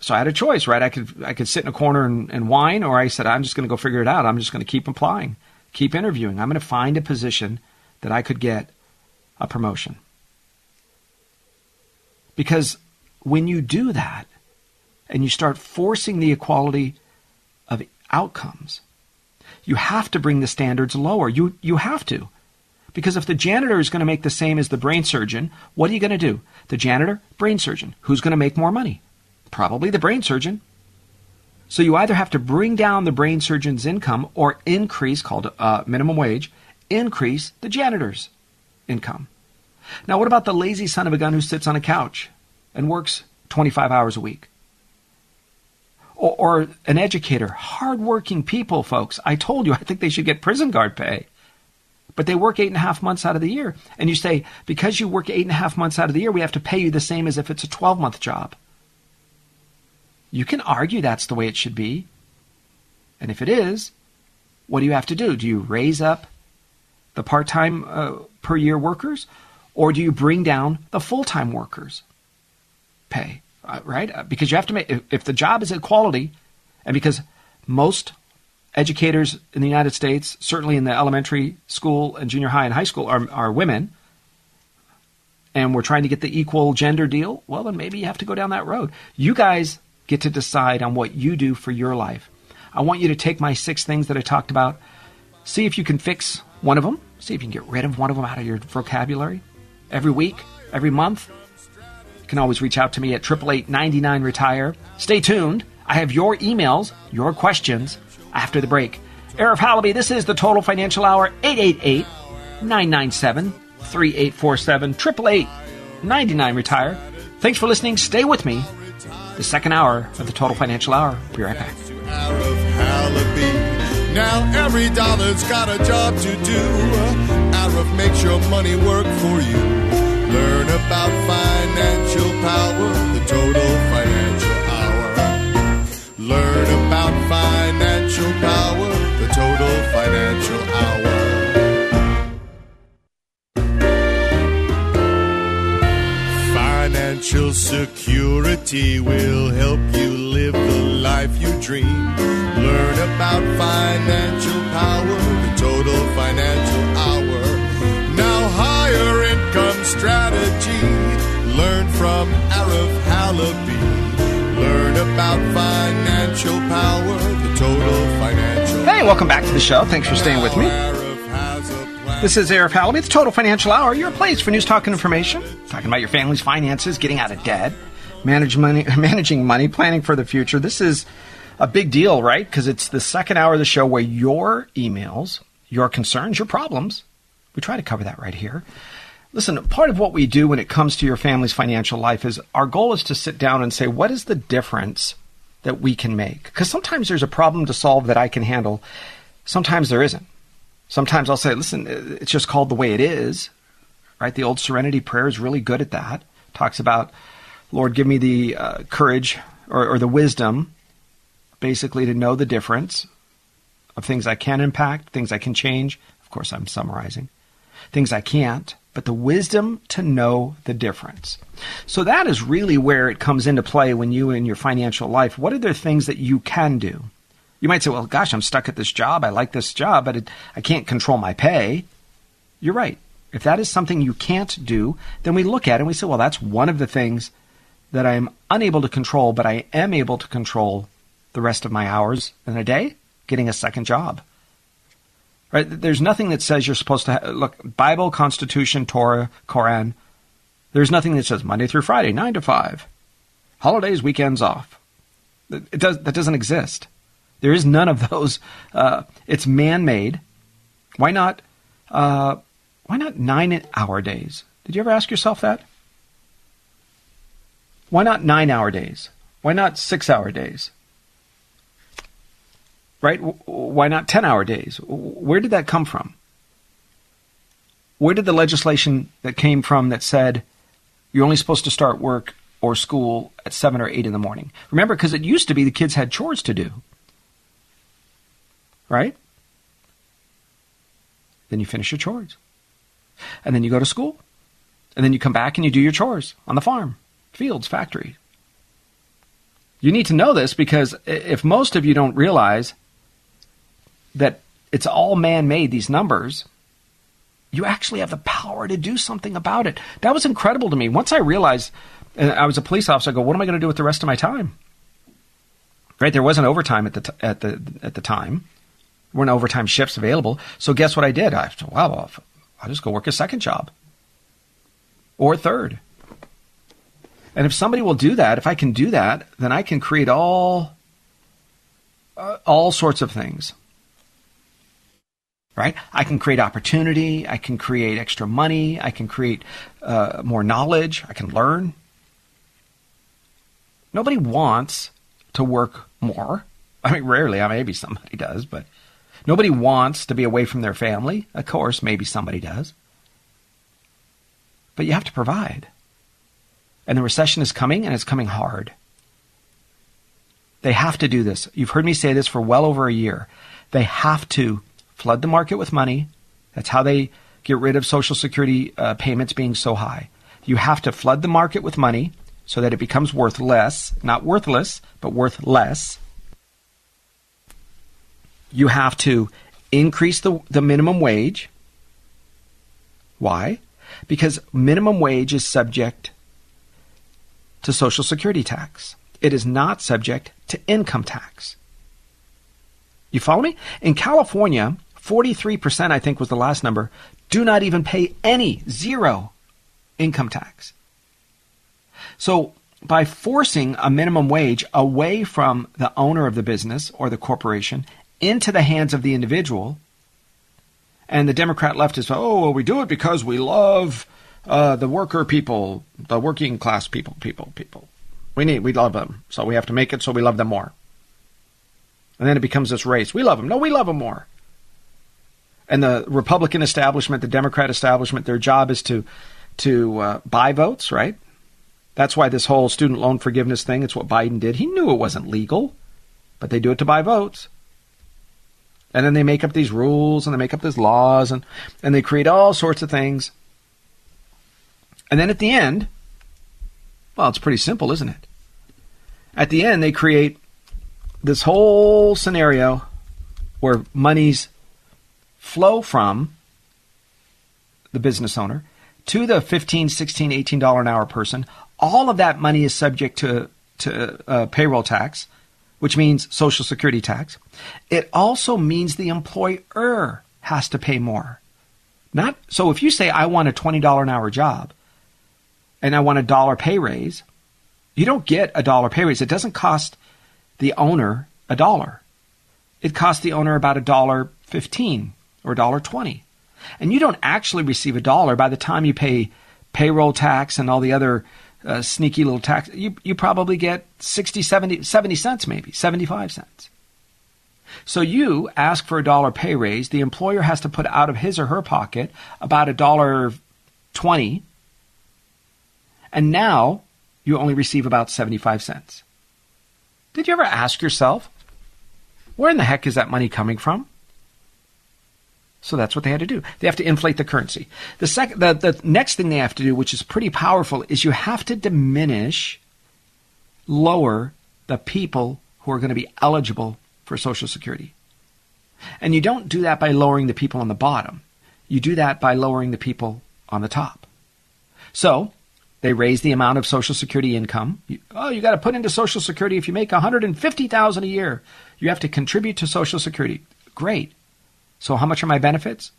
So I had a choice, right? I could I could sit in a corner and, and whine, or I said I'm just going to go figure it out. I'm just going to keep applying, keep interviewing. I'm going to find a position that I could get a promotion. Because when you do that, and you start forcing the equality of outcomes, you have to bring the standards lower. You you have to. Because if the janitor is going to make the same as the brain surgeon, what are you going to do? The janitor, brain surgeon. Who's going to make more money? Probably the brain surgeon. So you either have to bring down the brain surgeon's income or increase, called uh, minimum wage, increase the janitor's income. Now, what about the lazy son of a gun who sits on a couch and works 25 hours a week? Or, or an educator, hardworking people, folks. I told you, I think they should get prison guard pay. But they work eight and a half months out of the year. And you say, because you work eight and a half months out of the year, we have to pay you the same as if it's a 12 month job. You can argue that's the way it should be. And if it is, what do you have to do? Do you raise up the part time uh, per year workers or do you bring down the full time workers' pay? Uh, right? Uh, because you have to make, if, the job is equality, and because most educators in the United States, certainly in the elementary school and junior high and high school, are, are women, and we're trying to get the equal gender deal, well, then maybe you have to go down that road. You guys get to decide on what you do for your life. I want you to take my six things that I talked about, see if you can fix one of them, see if you can get rid of one of them out of your vocabulary every week, every month. You can always reach out to me at 888 retire Stay tuned. I have your emails, your questions after the break. Arif Halaby, this is the Total Financial Hour, 888 997 3847 888 99 retire. Thanks for listening. Stay with me the second hour of the Total Financial Hour. Be right back. Now every dollar's got a job to do. Arif makes your money work for you. About financial power, the Total Financial Hour. Learn about financial power, the Total Financial Hour. Financial security will help you live the life you dream. Learn about financial power, the total financial hour. Now, higher income strategy. Learn from Arif Halaby. Learn about financial power, the total financial Hey, welcome back to the show. Thanks for staying with me. Arif has a plan. This is Arif Halaby, the Total Financial Hour, your place for news, talk, and information. Talking about your family's finances, getting out of debt, manage money, managing money, planning for the future. This is a big deal, right? Because it's the second hour of the show where your emails, your concerns, your problems, we try to cover that right here. Listen, part of what we do when it comes to your family's financial life is our goal is to sit down and say, what is the difference that we can make? Because sometimes there's a problem to solve that I can handle, sometimes there isn't. Sometimes I'll say, listen, it's just called the way it is, right? The old serenity prayer is really good at that. Talks about, Lord, give me the uh, courage or, or the wisdom, basically, to know the difference of things I can impact, things I can change. Of course, I'm summarizing. Things I can't, but the wisdom to know the difference. So that is really where it comes into play when you in your financial life. What are the things that you can do? You might say, well, gosh, I'm stuck at this job. I like this job, but it, I can't control my pay. You're right. If that is something you can't do, then we look at it and we say, well, that's one of the things that I'm unable to control, but I am able to control the rest of my hours in a day, getting a second job. Right? There's nothing that says you're supposed to ha- look Bible, Constitution, Torah, Koran. There's nothing that says Monday through Friday, nine to five, holidays, weekends off. It does that doesn't exist. There is none of those. Uh, it's man-made. Why not? Uh, why not nine-hour days? Did you ever ask yourself that? Why not nine-hour days? Why not six-hour days? Right? Why not 10 hour days? Where did that come from? Where did the legislation that came from that said you're only supposed to start work or school at 7 or 8 in the morning? Remember, because it used to be the kids had chores to do. Right? Then you finish your chores. And then you go to school. And then you come back and you do your chores on the farm, fields, factory. You need to know this because if most of you don't realize that it's all man made, these numbers, you actually have the power to do something about it. That was incredible to me. Once I realized, and I was a police officer, I go, what am I going to do with the rest of my time? Right? There wasn't overtime at the, t- at the, at the time. There weren't overtime shifts available. So guess what I did? I said, wow, I'll just go work a second job or third. And if somebody will do that, if I can do that, then I can create all uh, all sorts of things. Right? I can create opportunity. I can create extra money. I can create uh, more knowledge. I can learn. Nobody wants to work more. I mean, rarely. I mean, maybe somebody does, but nobody wants to be away from their family. Of course, maybe somebody does. But you have to provide. And the recession is coming, and it's coming hard. They have to do this. You've heard me say this for well over a year. They have to flood the market with money. That's how they get rid of Social Security uh, payments being so high. You have to flood the market with money so that it becomes worth less, not worthless, but worth less. You have to increase the, the minimum wage. Why? Because minimum wage is subject to Social Security tax. It is not subject to income tax. You follow me? In California, 43%, I think was the last number, do not even pay any, zero income tax. So by forcing a minimum wage away from the owner of the business or the corporation into the hands of the individual, and the Democrat left is, oh, well, we do it because we love uh, the worker people, the working class people, people, people. We need, we love them, so we have to make it so we love them more. And then it becomes this race. We love them. No, we love them more. And the Republican establishment, the Democrat establishment, their job is to to uh, buy votes, right? That's why this whole student loan forgiveness thing, it's what Biden did. He knew it wasn't legal, but they do it to buy votes. And then they make up these rules and they make up these laws and, and they create all sorts of things and then at the end, well, it's pretty simple, isn't it? At the end, they create this whole scenario where monies flow from the business owner to the 15 16 18 dollar an hour person all of that money is subject to to uh, payroll tax which means social security tax it also means the employer has to pay more not so if you say i want a $20 an hour job and I want a dollar pay raise, you don't get a dollar pay raise. It doesn't cost the owner a dollar. It costs the owner about a dollar fifteen or a dollar twenty. And you don't actually receive a dollar by the time you pay payroll tax and all the other uh, sneaky little tax. You, you probably get 60, 70, 70 cents maybe, 75 cents. So you ask for a dollar pay raise. The employer has to put out of his or her pocket about a dollar twenty and now you only receive about 75 cents. Did you ever ask yourself, where in the heck is that money coming from? So that's what they had to do. They have to inflate the currency. The, sec- the, the next thing they have to do, which is pretty powerful, is you have to diminish, lower the people who are going to be eligible for Social Security. And you don't do that by lowering the people on the bottom. You do that by lowering the people on the top. So they raise the amount of Social Security income. You, oh, you got to put into Social Security if you make 150,000 a year. You have to contribute to Social Security. Great. So how much are my benefits?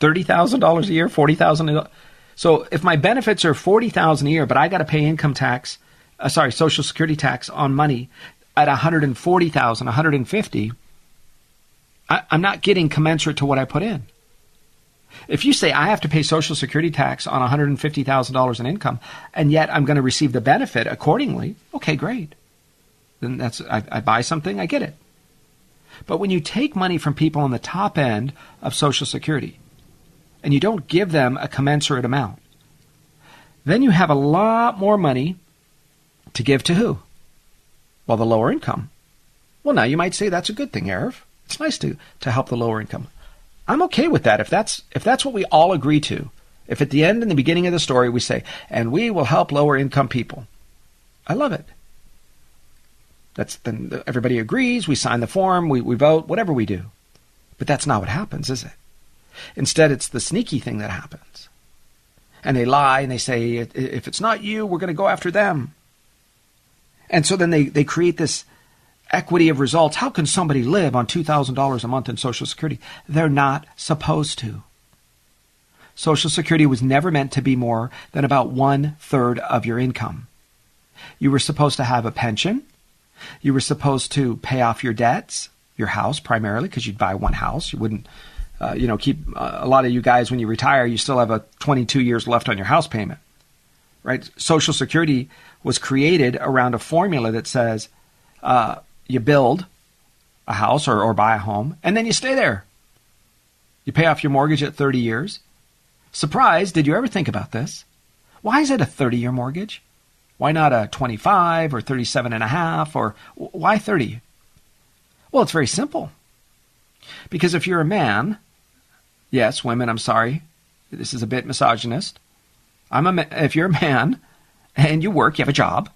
$30,000 a year, 40,000 So if my benefits are 40,000 a year, but I got to pay income tax, uh, sorry, Social Security tax on money at 140,000, 150, I, I'm not getting commensurate to what I put in. If you say I have to pay Social Security tax on $150,000 in income, and yet I'm going to receive the benefit accordingly, okay, great. Then that's I, I buy something, I get it. But when you take money from people on the top end of Social Security and you don't give them a commensurate amount, then you have a lot more money to give to who? Well, the lower income. Well, now you might say that's a good thing, Arif. It's nice to, to help the lower income. I'm okay with that if that's if that's what we all agree to. If at the end and the beginning of the story we say, and we will help lower income people. I love it. That's then everybody agrees, we sign the form, we, we vote, whatever we do. But that's not what happens, is it? Instead, it's the sneaky thing that happens. And they lie and they say, if it's not you, we're going to go after them. And so then they, they create this equity of results. How can somebody live on $2,000 a month in Social Security? They're not supposed to. Social Security was never meant to be more than about one third of your income. You were supposed to have a pension. You were supposed to pay off your debts, your house primarily, because you'd buy one house. You wouldn't, uh, you know, keep uh, a lot of you guys when you retire, you still have a 22 years left on your house payment, right? Social Security was created around a formula that says uh, you build a house or, or buy a home, and then you stay there. You pay off your mortgage at 30 years. Surprise, did you ever think about this? Why is it a 30 year mortgage? Why not a 25 or 37 and a half or why 30? Well, it's very simple. Because if you're a man, yes, women, I'm sorry, this is a bit misogynist. I'm a if you're a man and you work, you have a job.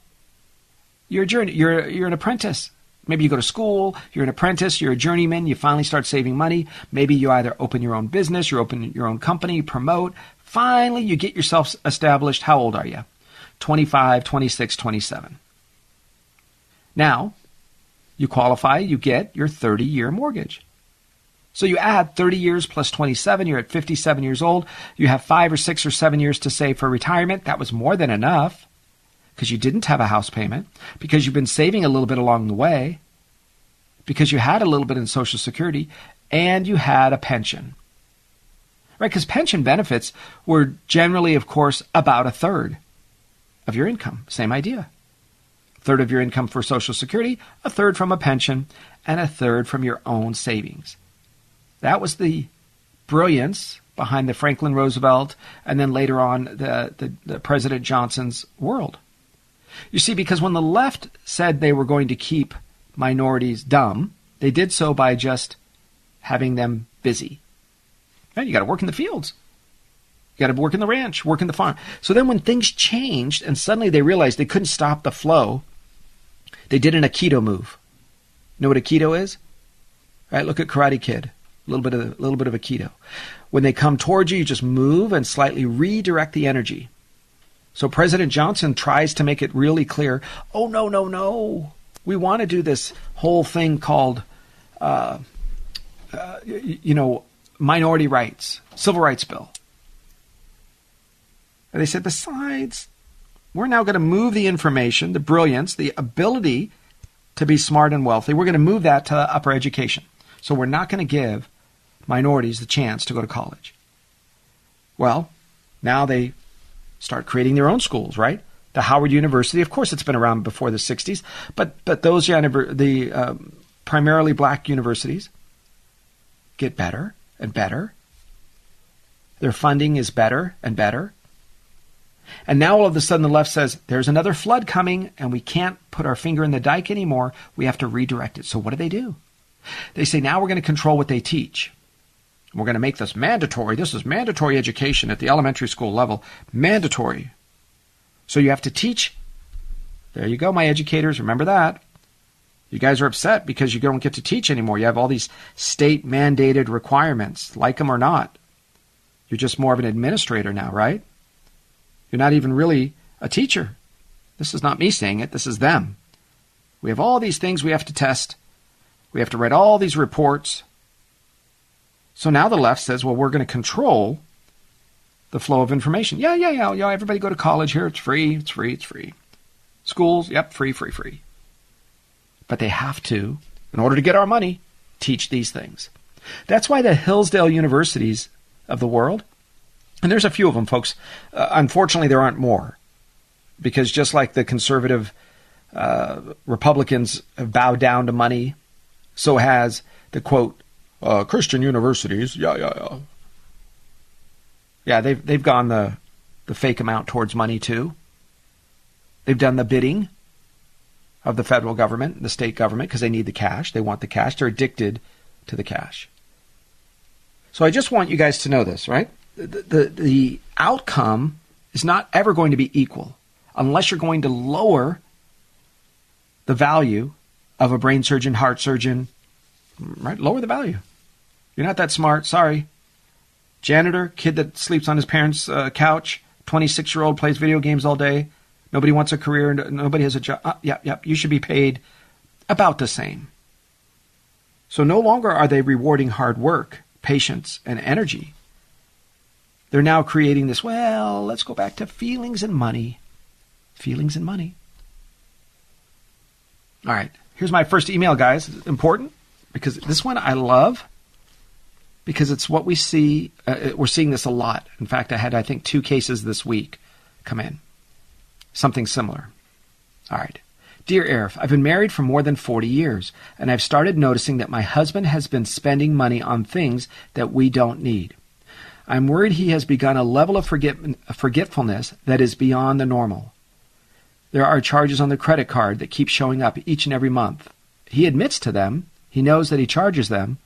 You're a journey, you're you're an apprentice. Maybe you go to school, you're an apprentice, you're a journeyman, you finally start saving money. Maybe you either open your own business, you open your own company, promote. Finally, you get yourself established. How old are you? 25, 26, 27. Now, you qualify, you get your 30 year mortgage. So you add 30 years plus 27, you're at 57 years old. You have five or six or seven years to save for retirement. That was more than enough because you didn't have a house payment, because you've been saving a little bit along the way, because you had a little bit in Social Security, and you had a pension. Right? Because pension benefits were generally, of course, about a third of your income. Same idea. A third of your income for Social Security, a third from a pension, and a third from your own savings. That was the brilliance behind the Franklin Roosevelt and then later on the, the, the President Johnson's world. You see, because when the left said they were going to keep minorities dumb, they did so by just having them busy. Right? You got to work in the fields. You got to work in the ranch, work in the farm. So then when things changed and suddenly they realized they couldn't stop the flow, they did an Aikido move. You know what Aikido is? Right? Look at Karate Kid. A little bit of a little bit of Aikido. When they come towards you, you just move and slightly redirect the energy. So President Johnson tries to make it really clear oh, no, no, no. We want to do this whole thing called, uh, uh, you know, minority rights, civil rights bill. And they said, besides, we're now going to move the information, the brilliance, the ability to be smart and wealthy, we're going to move that to upper education. So we're not going to give minorities the chance to go to college. Well, now they start creating their own schools, right? The Howard University, of course, it's been around before the '60s, but but those the um, primarily black universities get better and better. Their funding is better and better. And now all of a sudden the left says there's another flood coming and we can't put our finger in the dike anymore. We have to redirect it. So what do they do? They say now we're going to control what they teach. We're going to make this mandatory. This is mandatory education at the elementary school level. Mandatory. So you have to teach. There you go, my educators. Remember that. You guys are upset because you don't get to teach anymore. You have all these state mandated requirements, like them or not. You're just more of an administrator now, right? You're not even really a teacher. This is not me saying it, this is them. We have all these things we have to test. We have to write all these reports. So now the left says, well, we're going to control the flow of information. Yeah, yeah, yeah, yeah. Everybody go to college here. It's free. It's free. It's free. Schools, yep, free, free, free. But they have to, in order to get our money, teach these things. That's why the Hillsdale universities of the world, and there's a few of them, folks. Uh, unfortunately, there aren't more, because just like the conservative uh, Republicans have bowed down to money So has the quote uh, Christian universities. Yeah, yeah, yeah. Yeah, they've they've gone the the fake amount towards money too. They've done the bidding of the federal government, the state government, because they need the cash. They want the cash. They're addicted to the cash. So I just want you guys to know this, right? The, the, the outcome is not ever going to be equal unless you're going to lower the value of a brain surgeon, heart surgeon, right? Lower the value. You're not that smart. Sorry. Janitor, kid that sleeps on his parents' uh, couch, 26 year old plays video games all day. Nobody wants a career. Nobody has a job. Uh, yep, yep. You should be paid about the same. So no longer are they rewarding hard work, patience, and energy. They're now creating this, well, let's go back to feelings and money. Feelings and money. All right. Here's my first email, guys. Important because this one I love because it's what we see. Uh, we're seeing this a lot. In fact, I had, I think, two cases this week come in. Something similar. All right. Dear Arif, I've been married for more than 40 years, and I've started noticing that my husband has been spending money on things that we don't need. I'm worried he has begun a level of forget- forgetfulness that is beyond the normal. There are charges on the credit card that keep showing up each and every month. He admits to them, he knows that he charges them,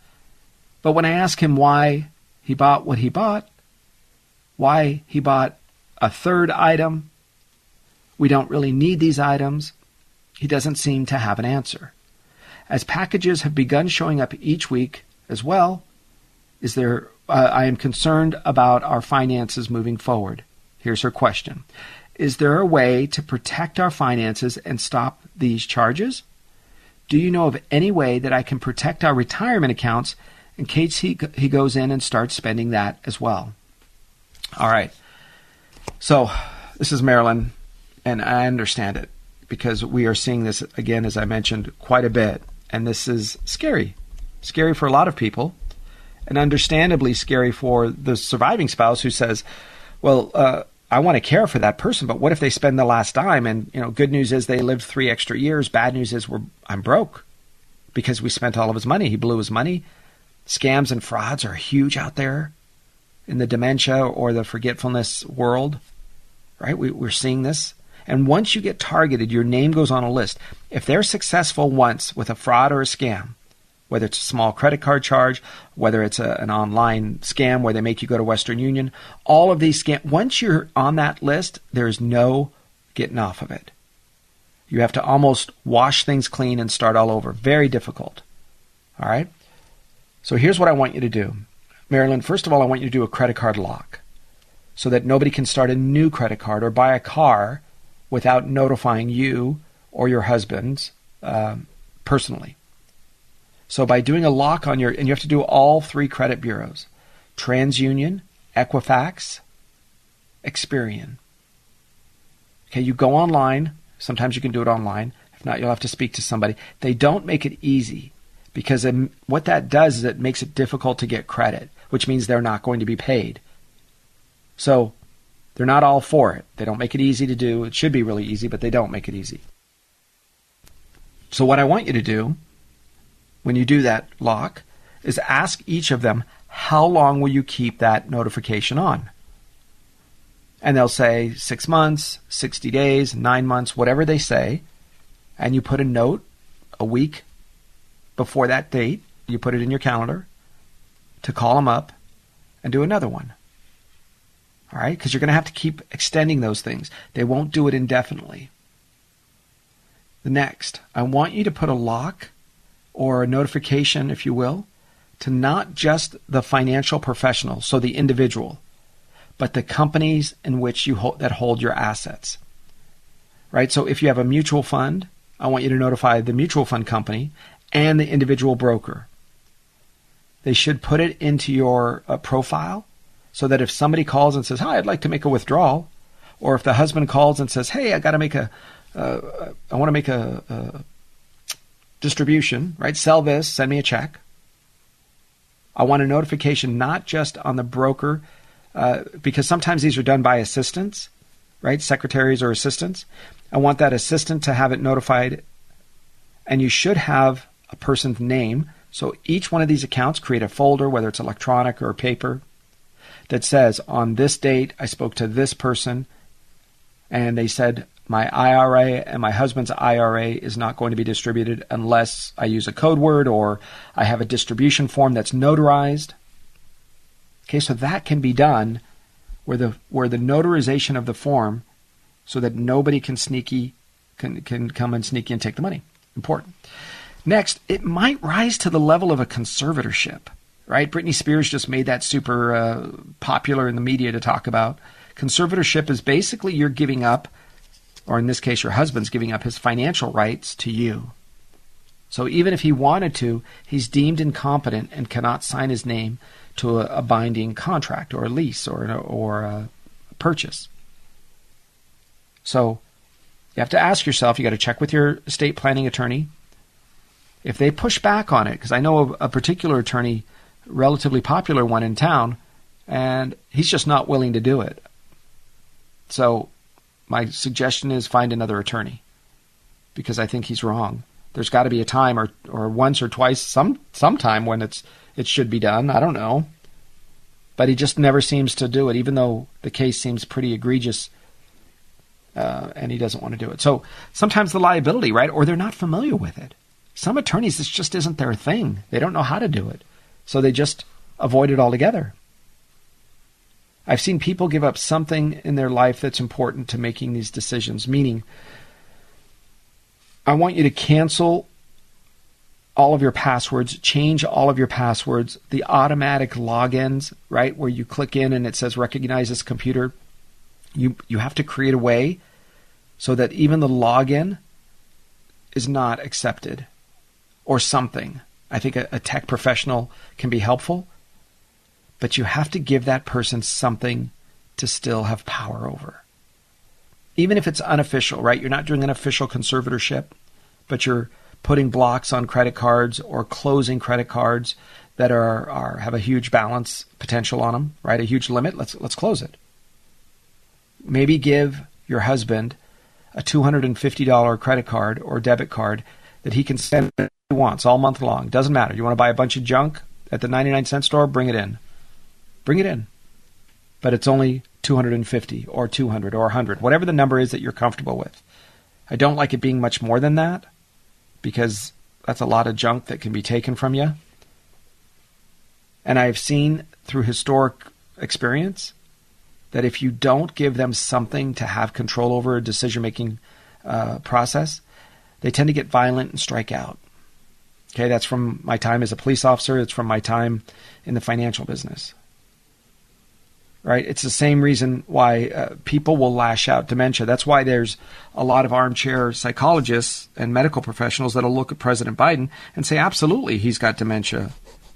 but when I ask him why he bought what he bought, why he bought a third item, we don't really need these items, he doesn't seem to have an answer. As packages have begun showing up each week as well, is there uh, I am concerned about our finances moving forward. Here's her question. Is there a way to protect our finances and stop these charges? Do you know of any way that I can protect our retirement accounts in case he, he goes in and starts spending that as well? All right. So, this is Marilyn, and I understand it because we are seeing this again, as I mentioned, quite a bit. And this is scary. Scary for a lot of people, and understandably scary for the surviving spouse who says, Well, uh, I want to care for that person, but what if they spend the last dime? And, you know, good news is they lived three extra years. Bad news is we're, I'm broke because we spent all of his money. He blew his money. Scams and frauds are huge out there in the dementia or the forgetfulness world, right? We, we're seeing this. And once you get targeted, your name goes on a list. If they're successful once with a fraud or a scam, whether it's a small credit card charge, whether it's a, an online scam where they make you go to Western Union, all of these scams, once you're on that list, there's no getting off of it. You have to almost wash things clean and start all over. Very difficult. All right? So here's what I want you to do. Marilyn, first of all, I want you to do a credit card lock so that nobody can start a new credit card or buy a car without notifying you or your husband um, personally. So by doing a lock on your, and you have to do all three credit bureaus TransUnion, Equifax, Experian. Okay, you go online. Sometimes you can do it online. If not, you'll have to speak to somebody. They don't make it easy because it, what that does is it makes it difficult to get credit, which means they're not going to be paid. So they're not all for it. They don't make it easy to do. It should be really easy, but they don't make it easy. So, what I want you to do when you do that lock is ask each of them, how long will you keep that notification on? And they'll say six months, 60 days, nine months, whatever they say. And you put a note a week before that date, you put it in your calendar to call them up and do another one. All right? Because you're going to have to keep extending those things. They won't do it indefinitely. The next, I want you to put a lock or a notification, if you will, to not just the financial professional, so the individual, but the companies in which you hold, that hold your assets. Right? So if you have a mutual fund, I want you to notify the mutual fund company and the individual broker. They should put it into your uh, profile so that if somebody calls and says, "Hi, I'd like to make a withdrawal," or if the husband calls and says, "Hey, I got to make a, uh, I want to make a, a distribution, right? Sell this, send me a check." I want a notification not just on the broker, uh, because sometimes these are done by assistants, right? Secretaries or assistants. I want that assistant to have it notified, and you should have a person's name. So each one of these accounts create a folder, whether it's electronic or paper, that says on this date I spoke to this person and they said my IRA and my husband's IRA is not going to be distributed unless I use a code word or I have a distribution form that's notarized. Okay, so that can be done where the where the notarization of the form so that nobody can sneaky can can come and sneaky and take the money. Important. Next, it might rise to the level of a conservatorship, right? Britney Spears just made that super uh, popular in the media to talk about. Conservatorship is basically you're giving up, or in this case, your husband's giving up his financial rights to you. So even if he wanted to, he's deemed incompetent and cannot sign his name to a, a binding contract or a lease or, or a purchase. So you have to ask yourself, you got to check with your estate planning attorney. If they push back on it, because I know a, a particular attorney, relatively popular one in town, and he's just not willing to do it. So my suggestion is find another attorney because I think he's wrong. There's got to be a time or, or once or twice some sometime when it's it should be done. I don't know. But he just never seems to do it, even though the case seems pretty egregious uh, and he doesn't want to do it. So sometimes the liability, right? Or they're not familiar with it. Some attorneys, this just isn't their thing. They don't know how to do it. So they just avoid it altogether. I've seen people give up something in their life that's important to making these decisions, meaning, I want you to cancel all of your passwords, change all of your passwords, the automatic logins, right, where you click in and it says recognize this computer. You you have to create a way so that even the login is not accepted or something. I think a, a tech professional can be helpful but you have to give that person something to still have power over. Even if it's unofficial, right? You're not doing an official conservatorship, but you're putting blocks on credit cards or closing credit cards that are, are have a huge balance potential on them, right? A huge limit. Let's let's close it. Maybe give your husband a $250 credit card or debit card that he can spend wants all month long. Doesn't matter. You want to buy a bunch of junk at the 99 cent store? Bring it in. Bring it in. But it's only 250 or 200 or 100, whatever the number is that you're comfortable with. I don't like it being much more than that because that's a lot of junk that can be taken from you. And I've seen through historic experience that if you don't give them something to have control over a decision making uh, process, they tend to get violent and strike out. Okay, that's from my time as a police officer, it's from my time in the financial business right? It's the same reason why uh, people will lash out dementia. That's why there's a lot of armchair psychologists and medical professionals that'll look at President Biden and say, absolutely, he's got dementia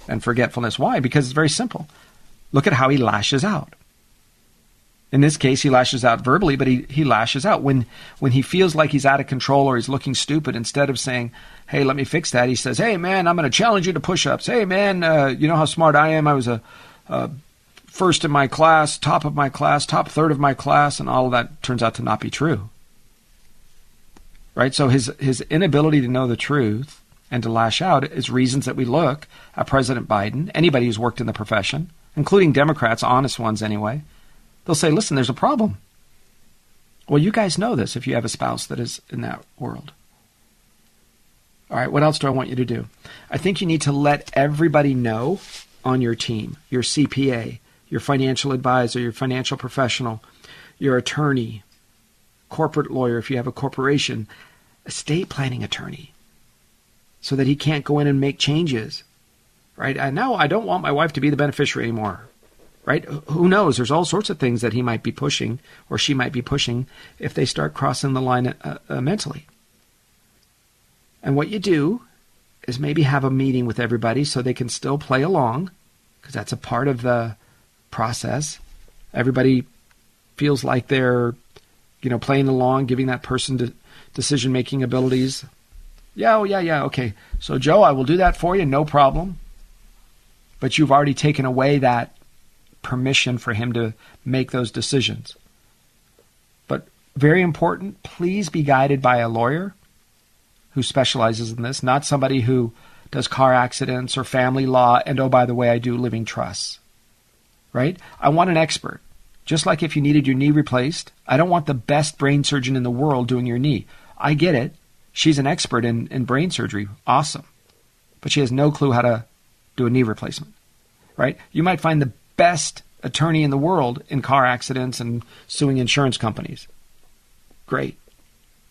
and forgetfulness. Why? Because it's very simple. Look at how he lashes out. In this case, he lashes out verbally, but he, he lashes out. When, when he feels like he's out of control or he's looking stupid, instead of saying, hey, let me fix that, he says, hey, man, I'm going to challenge you to push ups. Hey, man, uh, you know how smart I am? I was a, a first in my class, top of my class, top third of my class, and all of that turns out to not be true. Right? So his his inability to know the truth and to lash out is reasons that we look at President Biden, anybody who's worked in the profession, including Democrats, honest ones anyway, they'll say, listen, there's a problem. Well, you guys know this if you have a spouse that is in that world. All right, what else do I want you to do? I think you need to let everybody know on your team, your CPA, your financial advisor, your financial professional, your attorney, corporate lawyer if you have a corporation, estate planning attorney, so that he can't go in and make changes. Right? I now I don't want my wife to be the beneficiary anymore. Right? Who knows? There's all sorts of things that he might be pushing or she might be pushing if they start crossing the line uh, uh, mentally. And what you do is maybe have a meeting with everybody so they can still play along because that's a part of the process. Everybody feels like they're, you know, playing along, giving that person de- decision making abilities. Yeah, oh, yeah, yeah, okay. So, Joe, I will do that for you, no problem. But you've already taken away that permission for him to make those decisions. But very important, please be guided by a lawyer who specializes in this, not somebody who does car accidents or family law, and oh, by the way, I do living trusts. Right? I want an expert. Just like if you needed your knee replaced, I don't want the best brain surgeon in the world doing your knee. I get it. She's an expert in, in brain surgery. Awesome. But she has no clue how to do a knee replacement. Right? You might find the best attorney in the world in car accidents and suing insurance companies. Great.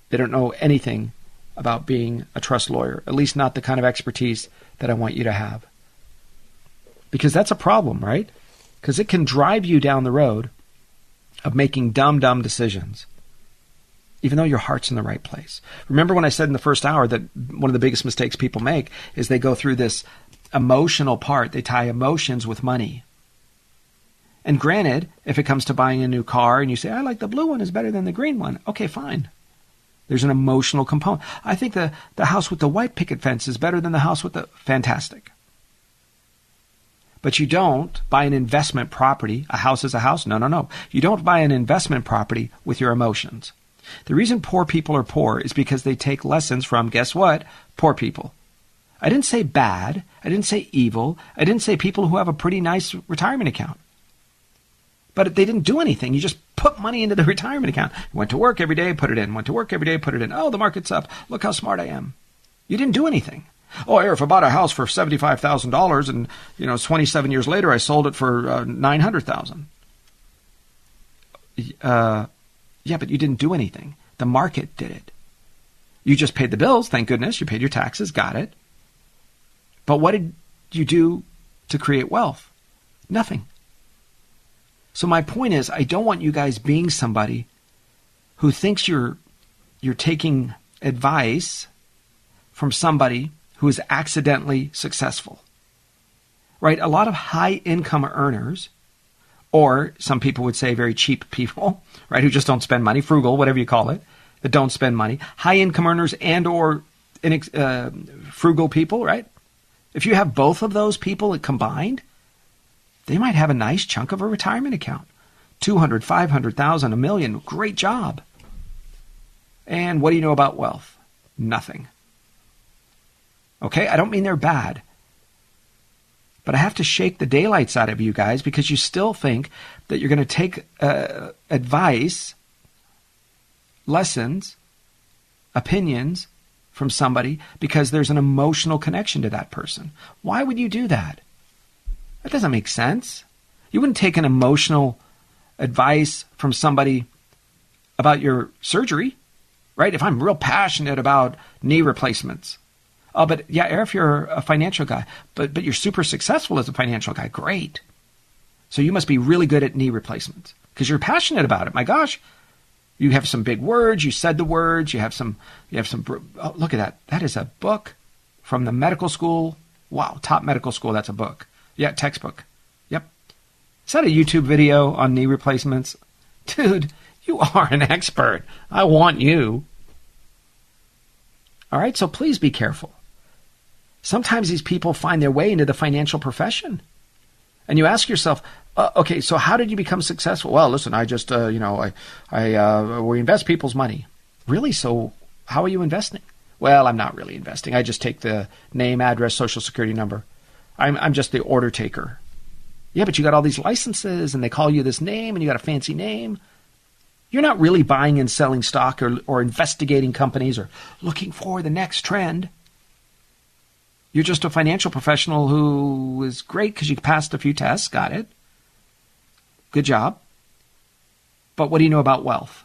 They don't know anything about being a trust lawyer, at least not the kind of expertise that I want you to have. Because that's a problem, right? Because it can drive you down the road of making dumb, dumb decisions, even though your heart's in the right place. Remember when I said in the first hour that one of the biggest mistakes people make is they go through this emotional part, they tie emotions with money. And granted, if it comes to buying a new car and you say, I like the blue one is better than the green one, okay, fine. There's an emotional component. I think the, the house with the white picket fence is better than the house with the fantastic. But you don't buy an investment property. A house is a house. No, no, no. You don't buy an investment property with your emotions. The reason poor people are poor is because they take lessons from, guess what? Poor people. I didn't say bad. I didn't say evil. I didn't say people who have a pretty nice retirement account. But they didn't do anything. You just put money into the retirement account. Went to work every day, put it in. Went to work every day, put it in. Oh, the market's up. Look how smart I am. You didn't do anything. Oh, if I bought a house for seventy-five thousand dollars, and you know, twenty-seven years later, I sold it for uh, nine hundred thousand. Uh, yeah, but you didn't do anything. The market did it. You just paid the bills. Thank goodness you paid your taxes. Got it. But what did you do to create wealth? Nothing. So my point is, I don't want you guys being somebody who thinks you're you're taking advice from somebody who is accidentally successful. Right? A lot of high income earners, or some people would say very cheap people, right, who just don't spend money, frugal, whatever you call it, that don't spend money, high income earners and or uh, frugal people, right? If you have both of those people combined, they might have a nice chunk of a retirement account. 200, 500,000, a million. Great job. And what do you know about wealth? Nothing. Okay, I don't mean they're bad. But I have to shake the daylights out of you guys because you still think that you're going to take uh, advice, lessons, opinions from somebody because there's an emotional connection to that person. Why would you do that? That doesn't make sense. You wouldn't take an emotional advice from somebody about your surgery, right? If I'm real passionate about knee replacements, Oh, but yeah, if you're a financial guy, but but you're super successful as a financial guy, great. So you must be really good at knee replacements because you're passionate about it. My gosh, you have some big words. You said the words. You have some. You have some. Oh, look at that. That is a book from the medical school. Wow, top medical school. That's a book. Yeah, textbook. Yep. Is that a YouTube video on knee replacements? Dude, you are an expert. I want you. All right, so please be careful. Sometimes these people find their way into the financial profession. And you ask yourself, uh, okay, so how did you become successful? Well, listen, I just, uh, you know, I, I, uh, we invest people's money. Really? So how are you investing? Well, I'm not really investing. I just take the name, address, social security number. I'm, I'm just the order taker. Yeah, but you got all these licenses and they call you this name and you got a fancy name. You're not really buying and selling stock or, or investigating companies or looking for the next trend. You're just a financial professional who is great because you passed a few tests, got it. Good job. But what do you know about wealth?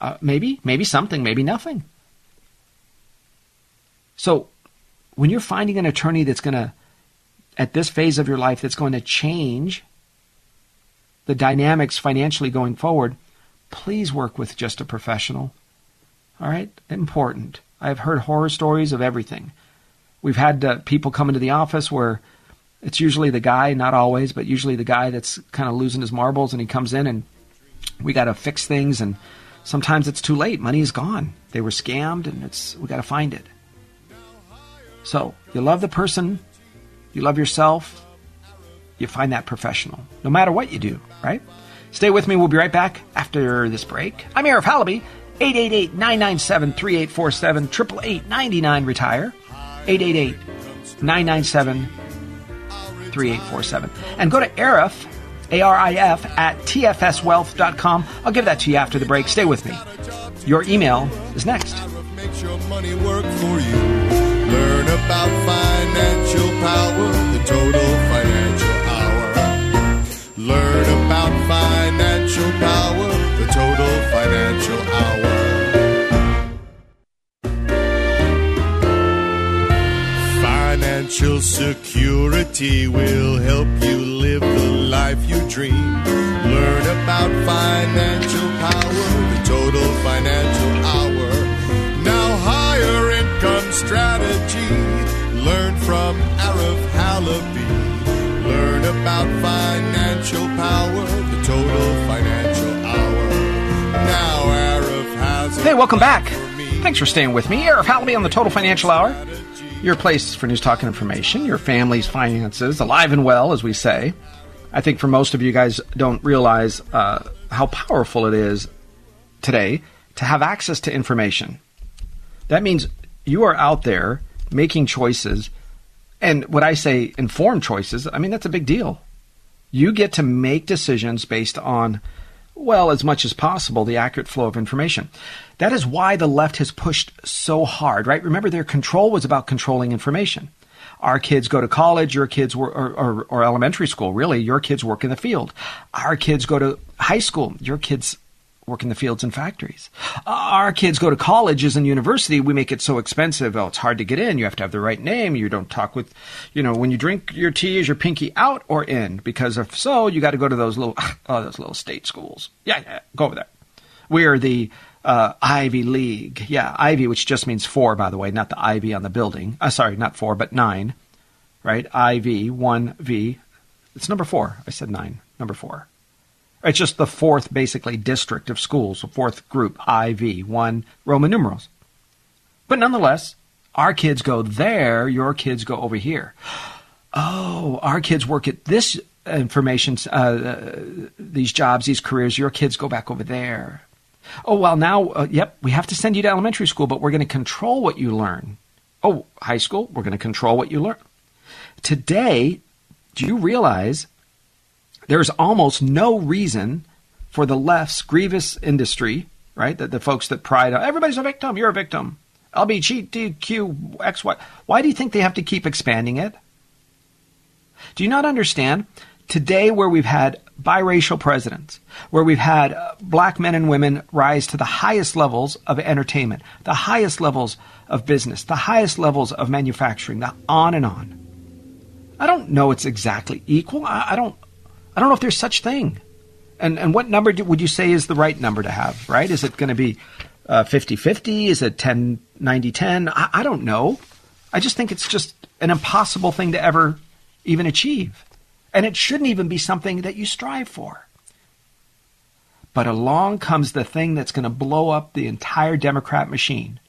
Uh, maybe, maybe something, maybe nothing. So, when you're finding an attorney that's going to, at this phase of your life, that's going to change the dynamics financially going forward, please work with just a professional. All right? Important. I've heard horror stories of everything. We've had uh, people come into the office where it's usually the guy, not always, but usually the guy that's kind of losing his marbles, and he comes in and we got to fix things, and sometimes it's too late. Money is gone. They were scammed, and it's we got to find it. So you love the person, you love yourself, you find that professional, no matter what you do, right? Stay with me. We'll be right back after this break. I'm Arif Halaby, 888 997 3847, 888 99 retire, 888 997 3847. And go to Arif, A R I F, at tfswealth.com. I'll give that to you after the break. Stay with me. Your email is next. Learn about financial power, the total financial hour. Learn about financial power, the total financial hour. Financial security will help you live the life you dream. Learn about financial power, the total financial strategy. Learn from Arif Halaby. Learn about financial power, the total financial hour. Now Arif has. Hey, welcome back. Thanks for staying with me. Arif Halaby on the Total Financial Hour. Your place for news, talk, and information. Your family's finances, alive and well, as we say. I think for most of you guys don't realize uh, how powerful it is today to have access to information. That means you are out there making choices, and what I say, informed choices. I mean, that's a big deal. You get to make decisions based on, well, as much as possible, the accurate flow of information. That is why the left has pushed so hard, right? Remember, their control was about controlling information. Our kids go to college, your kids were, or, or, or elementary school, really, your kids work in the field. Our kids go to high school, your kids work in the fields and factories. Our kids go to colleges and university. We make it so expensive. Oh, it's hard to get in. You have to have the right name. You don't talk with, you know, when you drink your tea, is your pinky out or in? Because if so, you got to go to those little, oh, those little state schools. Yeah, yeah, go over there. We are the uh, Ivy League. Yeah, Ivy, which just means four, by the way, not the Ivy on the building. Uh, sorry, not four, but nine. Right? IV, one V. It's number four. I said nine. Number four. It's just the fourth, basically, district of schools, the fourth group, IV, one Roman numerals. But nonetheless, our kids go there, your kids go over here. Oh, our kids work at this information, uh, uh, these jobs, these careers, your kids go back over there. Oh, well, now, uh, yep, we have to send you to elementary school, but we're going to control what you learn. Oh, high school, we're going to control what you learn. Today, do you realize there's almost no reason for the left's grievous industry, right? The, the folks that pride on everybody's a victim, you're a victim. LBGTQ, XY. Why do you think they have to keep expanding it? Do you not understand? Today, where we've had biracial presidents, where we've had uh, black men and women rise to the highest levels of entertainment, the highest levels of business, the highest levels of manufacturing, the on and on. I don't know it's exactly equal. I, I don't. I don't know if there's such thing. And and what number do, would you say is the right number to have? Right? Is it going to be uh, 50-50? Is it 10 90 10? I, I don't know. I just think it's just an impossible thing to ever even achieve. And it shouldn't even be something that you strive for. But along comes the thing that's going to blow up the entire Democrat machine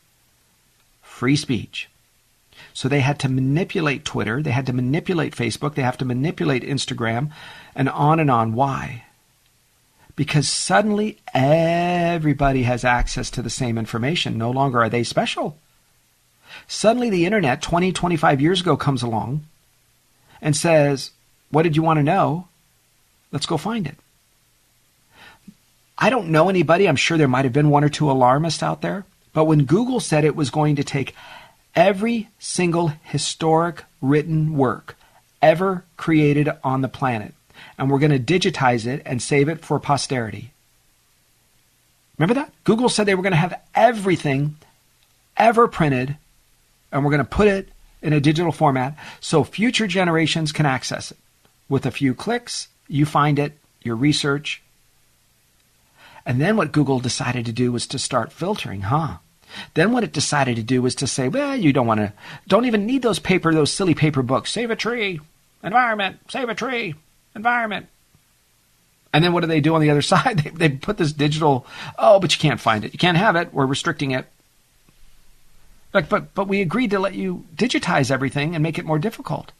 free speech. So they had to manipulate Twitter, they had to manipulate Facebook, they have to manipulate Instagram, and on and on. Why? Because suddenly everybody has access to the same information. No longer are they special. Suddenly the internet 20, 25 years ago comes along and says, What did you want to know? Let's go find it. I don't know anybody, I'm sure there might have been one or two alarmists out there, but when Google said it was going to take every single historic written work ever created on the planet, and we're going to digitize it and save it for posterity. Remember that? Google said they were going to have everything ever printed, and we're going to put it in a digital format so future generations can access it. With a few clicks, you find it, your research. And then what Google decided to do was to start filtering, huh? Then what it decided to do was to say, well, you don't want to, don't even need those paper, those silly paper books. Save a tree, environment, save a tree, environment. And then what do they do on the other side? They, they put this digital, oh, but you can't find it. You can't have it. We're restricting it. Like, but, but we agreed to let you digitize everything and make it more difficult.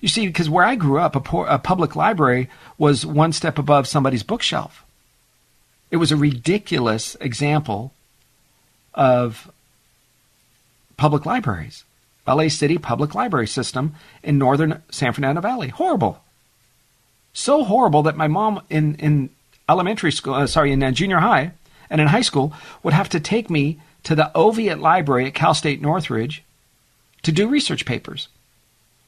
You see, because where I grew up, a, poor, a public library was one step above somebody's bookshelf. It was a ridiculous example of public libraries. LA City public library system in northern San Fernando Valley. Horrible. So horrible that my mom in, in elementary school, uh, sorry, in uh, junior high and in high school would have to take me to the Oviatt Library at Cal State Northridge to do research papers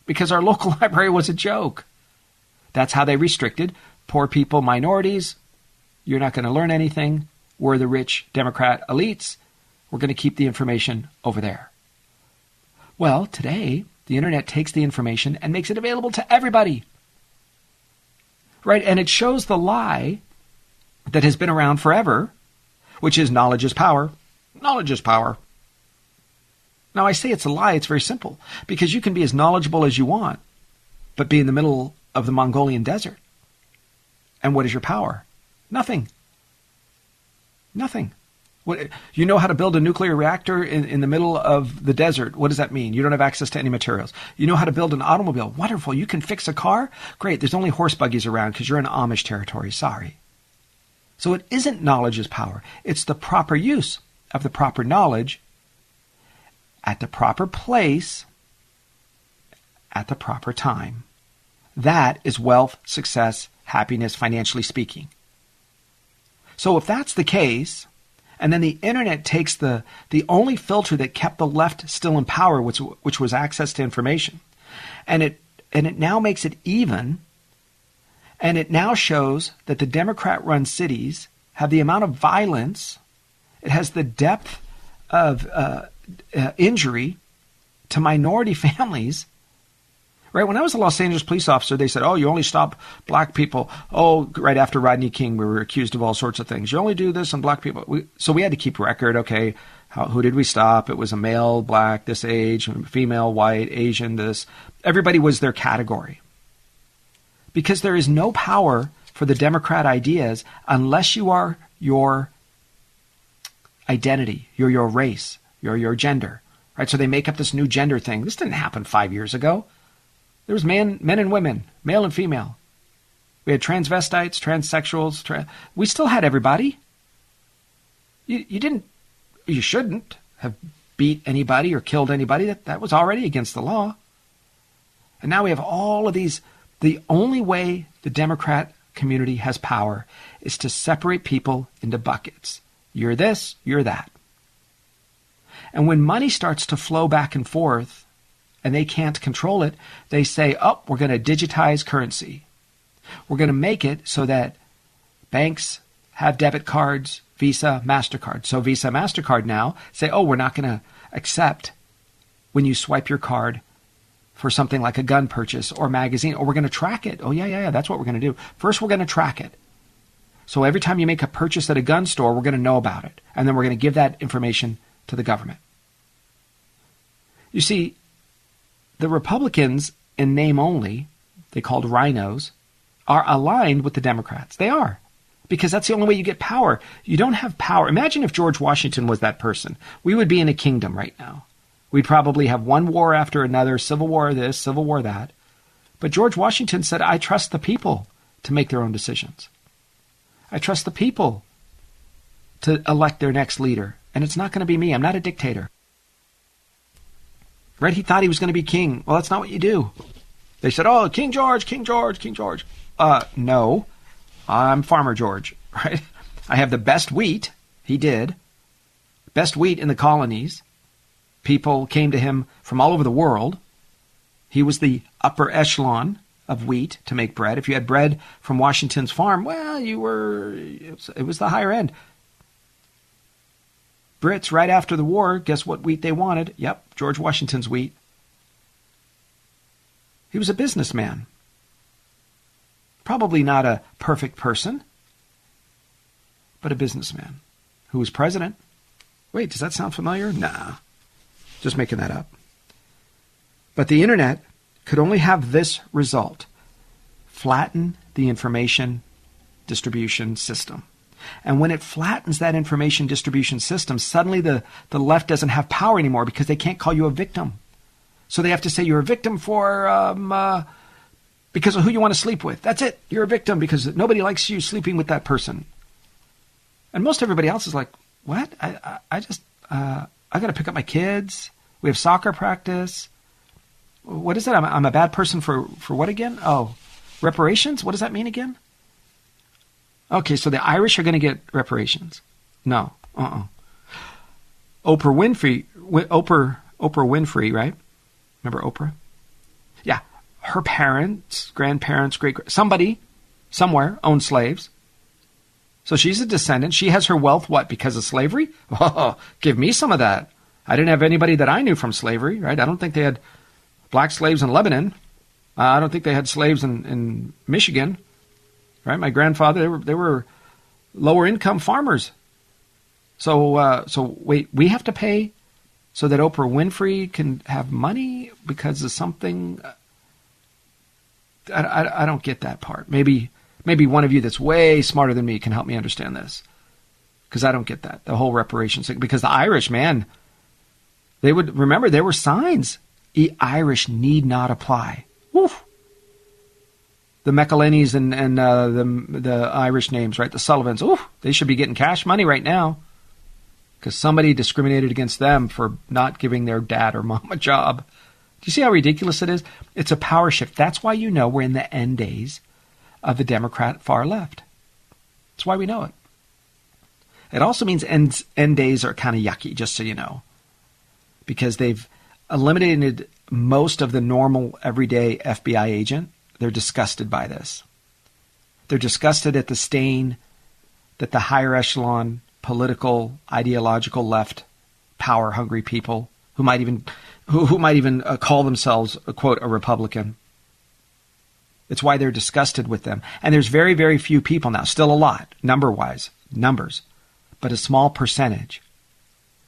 because our local library was a joke. That's how they restricted poor people, minorities. You're not going to learn anything. We're the rich Democrat elites. We're going to keep the information over there. Well, today, the internet takes the information and makes it available to everybody. Right? And it shows the lie that has been around forever, which is knowledge is power. Knowledge is power. Now, I say it's a lie, it's very simple, because you can be as knowledgeable as you want, but be in the middle of the Mongolian desert. And what is your power? Nothing. Nothing. What, you know how to build a nuclear reactor in, in the middle of the desert. What does that mean? You don't have access to any materials. You know how to build an automobile. Wonderful. You can fix a car. Great. There's only horse buggies around because you're in Amish territory. Sorry. So it isn't knowledge is power. It's the proper use of the proper knowledge at the proper place at the proper time. That is wealth, success, happiness, financially speaking. So if that's the case, and then the internet takes the, the only filter that kept the left still in power, which, which was access to information, and it, and it now makes it even, and it now shows that the Democrat run cities have the amount of violence, it has the depth of uh, uh, injury to minority families Right when I was a Los Angeles police officer, they said, "Oh, you only stop black people." Oh, right after Rodney King, we were accused of all sorts of things. You only do this on black people. We, so we had to keep record. Okay, how, who did we stop? It was a male, black, this age, female, white, Asian, this. Everybody was their category. Because there is no power for the Democrat ideas unless you are your identity, you're your race, you're your gender. Right? So they make up this new gender thing. This didn't happen five years ago. There was man, men and women, male and female. We had transvestites, transsexuals. Tra- we still had everybody. You, you didn't, you shouldn't have beat anybody or killed anybody. That, that was already against the law. And now we have all of these. The only way the Democrat community has power is to separate people into buckets. You're this, you're that. And when money starts to flow back and forth and they can't control it, they say, oh, we're going to digitize currency. We're going to make it so that banks have debit cards, Visa, MasterCard. So Visa, MasterCard now say, oh, we're not going to accept when you swipe your card for something like a gun purchase or magazine, or we're going to track it. Oh, yeah, yeah, yeah, that's what we're going to do. First, we're going to track it. So every time you make a purchase at a gun store, we're going to know about it. And then we're going to give that information to the government. You see, the Republicans, in name only, they called RINOs, are aligned with the Democrats. They are. Because that's the only way you get power. You don't have power. Imagine if George Washington was that person. We would be in a kingdom right now. We'd probably have one war after another, civil war this, civil war that. But George Washington said, I trust the people to make their own decisions. I trust the people to elect their next leader. And it's not going to be me. I'm not a dictator. Right? He thought he was going to be king. Well, that's not what you do. They said, "Oh, King George, King George, King George." Uh, no, I'm Farmer George. Right? I have the best wheat. He did best wheat in the colonies. People came to him from all over the world. He was the upper echelon of wheat to make bread. If you had bread from Washington's farm, well, you were it was, it was the higher end. Brits, right after the war, guess what wheat they wanted? Yep, George Washington's wheat. He was a businessman. Probably not a perfect person, but a businessman who was president. Wait, does that sound familiar? Nah, just making that up. But the internet could only have this result flatten the information distribution system. And when it flattens that information distribution system, suddenly the, the left doesn't have power anymore because they can't call you a victim. So they have to say you're a victim for um, uh, because of who you want to sleep with. That's it. You're a victim because nobody likes you sleeping with that person. And most everybody else is like, what? I, I, I just, uh, I got to pick up my kids. We have soccer practice. What is it? I'm, I'm a bad person for, for what again? Oh, reparations? What does that mean again? Okay, so the Irish are going to get reparations. No. Uh-uh. Oprah Winfrey, Oprah, Oprah Winfrey, right? Remember Oprah? Yeah. Her parents, grandparents, great, somebody, somewhere owned slaves. So she's a descendant. She has her wealth, what, because of slavery? Oh, give me some of that. I didn't have anybody that I knew from slavery, right? I don't think they had black slaves in Lebanon. Uh, I don't think they had slaves in, in Michigan, right? My grandfather, they were, they were lower income farmers. So, uh, so wait, we have to pay so that Oprah Winfrey can have money because of something. I, I, I don't get that part. Maybe, maybe one of you that's way smarter than me can help me understand this because I don't get that the whole reparations thing. Because the Irish, man, they would remember there were signs. The Irish need not apply. Woof. The McElhenneys and and uh, the the Irish names, right? The Sullivans. Ooh, they should be getting cash money right now because somebody discriminated against them for not giving their dad or mom a job. Do you see how ridiculous it is? It's a power shift. That's why you know we're in the end days of the Democrat far left. That's why we know it. It also means end, end days are kind of yucky, just so you know, because they've eliminated most of the normal everyday FBI agent. They're disgusted by this. They're disgusted at the stain that the higher echelon political, ideological left, power hungry people who might even who, who might even uh, call themselves uh, quote a Republican. It's why they're disgusted with them. And there's very very few people now, still a lot number wise numbers, but a small percentage.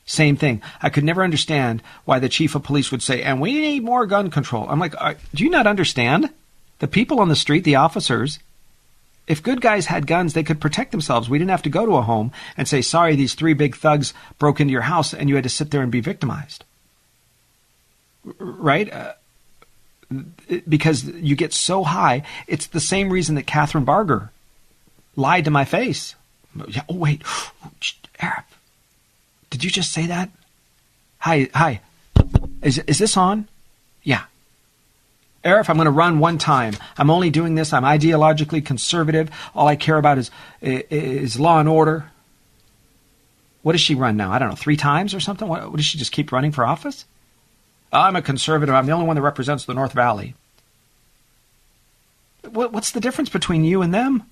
Same thing. I could never understand why the chief of police would say, "And we need more gun control." I'm like, do you not understand? The people on the street, the officers, if good guys had guns, they could protect themselves. We didn't have to go to a home and say, sorry, these three big thugs broke into your house and you had to sit there and be victimized. Right? Uh, because you get so high. It's the same reason that Kathryn Barger lied to my face. Oh, wait. Arif, did you just say that? Hi, hi. Is, is this on? Yeah. Arif, I'm going to run one time. I'm only doing this. I'm ideologically conservative. All I care about is, is law and order. What does she run now? I don't know, three times or something? What, does she just keep running for office? I'm a conservative. I'm the only one that represents the North Valley. What, what's the difference between you and them?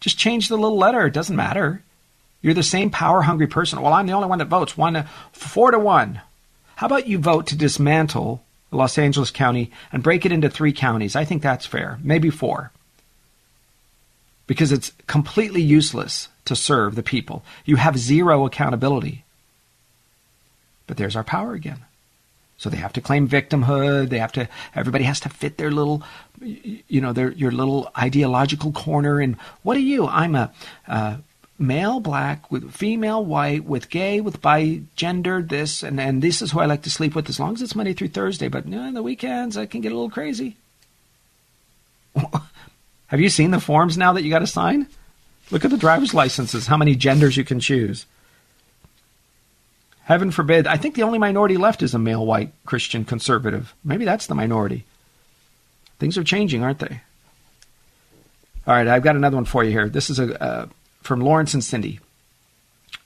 Just change the little letter. It doesn't matter. You're the same power hungry person. Well, I'm the only one that votes. One, four to one. How about you vote to dismantle Los Angeles County, and break it into three counties. I think that's fair, maybe four. Because it's completely useless to serve the people. You have zero accountability. But there's our power again. So they have to claim victimhood. They have to. Everybody has to fit their little, you know, their your little ideological corner. And what are you? I'm a, uh, male black with female white with gay with bi gender this and and this is who I like to sleep with as long as it's Monday through Thursday but you know, on the weekends I can get a little crazy. Have you seen the forms now that you got to sign? Look at the driver's licenses, how many genders you can choose. Heaven forbid. I think the only minority left is a male white Christian conservative. Maybe that's the minority. Things are changing, aren't they? All right, I've got another one for you here. This is a, uh, from Lawrence and Cindy.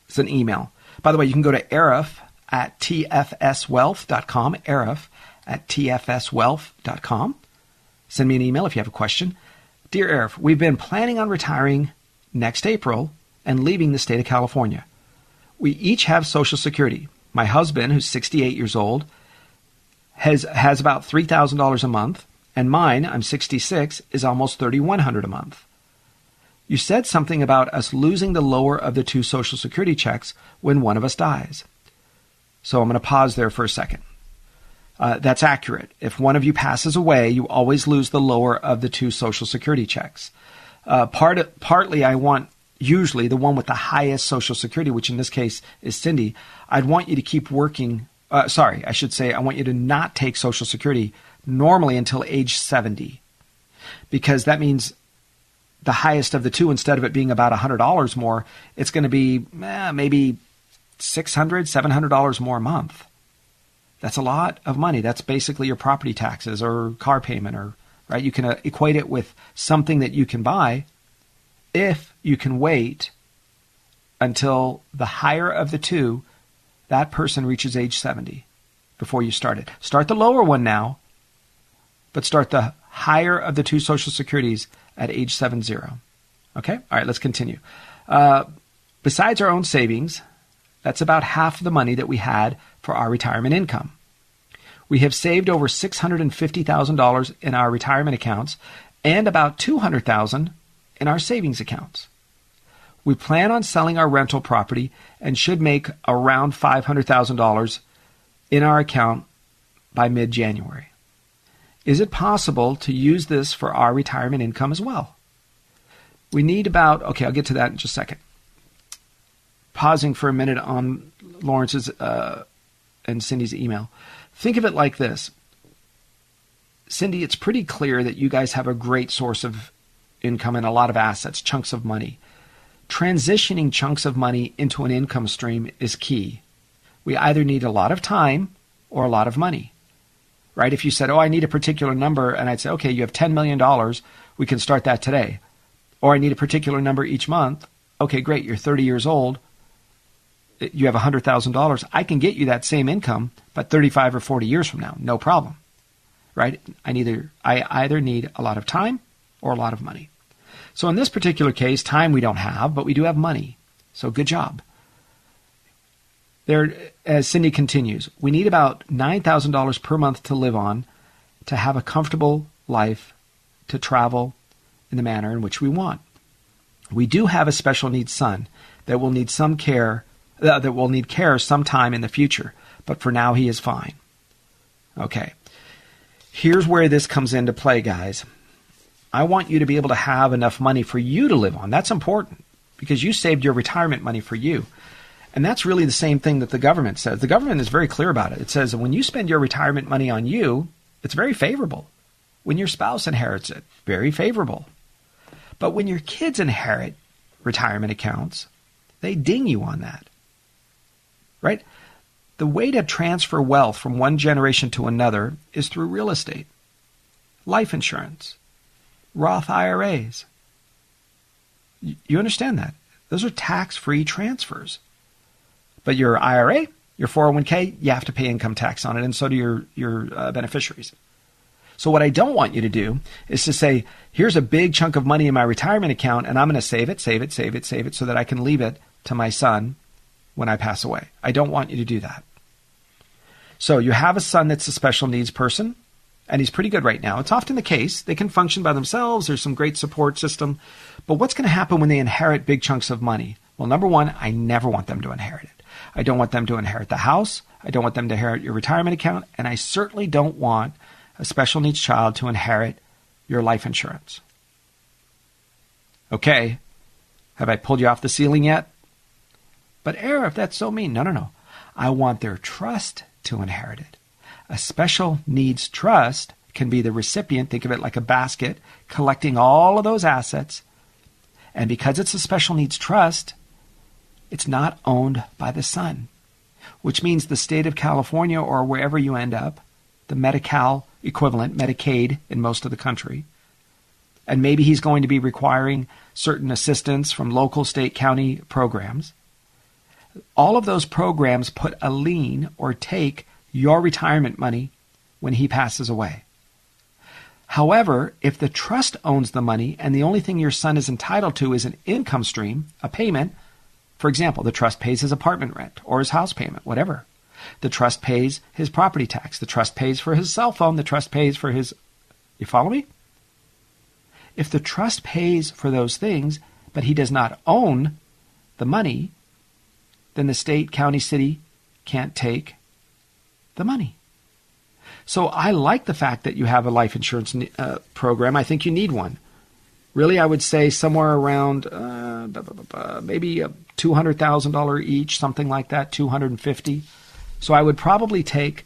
It's an email. By the way, you can go to Arif at tfswealth.com, Arif at tfswealth.com. Send me an email if you have a question. Dear Arif, we've been planning on retiring next April and leaving the state of California. We each have Social Security. My husband, who's 68 years old, has has about $3,000 a month, and mine, I'm 66, is almost 3100 a month. You said something about us losing the lower of the two Social Security checks when one of us dies. So I'm going to pause there for a second. Uh, that's accurate. If one of you passes away, you always lose the lower of the two Social Security checks. Uh, part, partly, I want usually the one with the highest Social Security, which in this case is Cindy. I'd want you to keep working. Uh, sorry, I should say, I want you to not take Social Security normally until age 70, because that means the highest of the two, instead of it being about $100 more, it's going to be eh, maybe $600, $700 more a month. That's a lot of money. That's basically your property taxes or car payment or right. You can uh, equate it with something that you can buy if you can wait until the higher of the two, that person reaches age 70 before you start it. Start the lower one now, but start the higher of the two Social Securities at age 70. Okay? All right, let's continue. Uh, besides our own savings, that's about half the money that we had for our retirement income. We have saved over $650,000 in our retirement accounts and about 200,000 in our savings accounts. We plan on selling our rental property and should make around $500,000 in our account by mid January. Is it possible to use this for our retirement income as well? We need about, okay, I'll get to that in just a second. Pausing for a minute on Lawrence's uh, and Cindy's email. Think of it like this Cindy, it's pretty clear that you guys have a great source of income and a lot of assets, chunks of money. Transitioning chunks of money into an income stream is key. We either need a lot of time or a lot of money. Right? If you said, "Oh, I need a particular number," and I'd say, "Okay, you have 10 million dollars, we can start that today." Or I need a particular number each month. Okay, great, you're 30 years old. You have $100,000. I can get you that same income, but 35 or 40 years from now, no problem. Right? I neither I either need a lot of time or a lot of money. So in this particular case, time we don't have, but we do have money. So good job. There, as Cindy continues, we need about $9,000 per month to live on to have a comfortable life, to travel in the manner in which we want. We do have a special needs son that will need some care, uh, that will need care sometime in the future, but for now he is fine. Okay. Here's where this comes into play, guys. I want you to be able to have enough money for you to live on. That's important because you saved your retirement money for you. And that's really the same thing that the government says. The government is very clear about it. It says that when you spend your retirement money on you, it's very favorable. When your spouse inherits it, very favorable. But when your kids inherit retirement accounts, they ding you on that. Right? The way to transfer wealth from one generation to another is through real estate, life insurance, Roth IRAs. You understand that? Those are tax free transfers. But your IRA, your 401k, you have to pay income tax on it, and so do your, your uh, beneficiaries. So, what I don't want you to do is to say, here's a big chunk of money in my retirement account, and I'm going to save it, save it, save it, save it, so that I can leave it to my son when I pass away. I don't want you to do that. So, you have a son that's a special needs person and he's pretty good right now. It's often the case. They can function by themselves. There's some great support system. But what's going to happen when they inherit big chunks of money? Well, number one, I never want them to inherit it. I don't want them to inherit the house. I don't want them to inherit your retirement account. And I certainly don't want a special needs child to inherit your life insurance. Okay. Have I pulled you off the ceiling yet? But, Arif, that's so mean, no, no, no. I want their trust to inherit it. A special needs trust can be the recipient, think of it like a basket, collecting all of those assets. And because it's a special needs trust, it's not owned by the son, which means the state of California or wherever you end up, the Medi-Cal equivalent, Medicaid in most of the country, and maybe he's going to be requiring certain assistance from local, state, county programs. All of those programs put a lien or take your retirement money when he passes away. However, if the trust owns the money and the only thing your son is entitled to is an income stream, a payment, for example, the trust pays his apartment rent or his house payment, whatever. The trust pays his property tax. The trust pays for his cell phone. The trust pays for his. You follow me? If the trust pays for those things, but he does not own the money, then the state, county, city can't take the money. So I like the fact that you have a life insurance uh, program. I think you need one. Really, I would say somewhere around uh, maybe two hundred thousand dollar each, something like that, two hundred and fifty. So I would probably take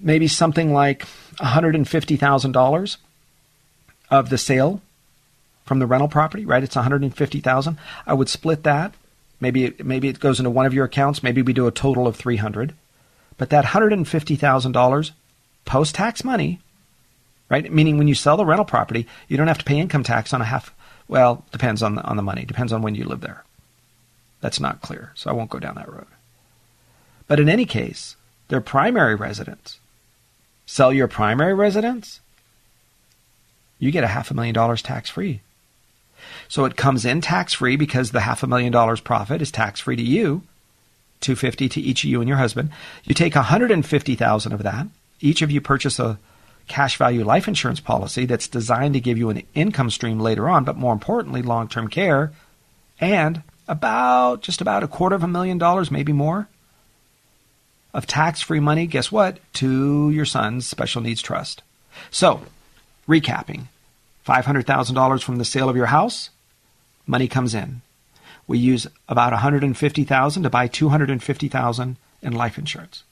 maybe something like one hundred and fifty thousand dollars of the sale from the rental property, right? It's 150,000. I would split that. Maybe it, maybe it goes into one of your accounts. Maybe we do a total of 300. But that $150,000 post-tax money, right? Meaning when you sell the rental property, you don't have to pay income tax on a half well, depends on the, on the money. Depends on when you live there. That's not clear, so I won't go down that road. But in any case, their primary residence. Sell your primary residence, you get a half a million dollars tax free. So it comes in tax free because the half a million dollars profit is tax free to you, 250 to each of you and your husband. You take 150,000 of that. Each of you purchase a cash value life insurance policy that's designed to give you an income stream later on, but more importantly, long term care and about just about a quarter of a million dollars, maybe more, of tax free money, guess what? To your son's special needs trust. So, recapping $500,000 from the sale of your house, money comes in. We use about 150,000 to buy 250,000 in life insurance.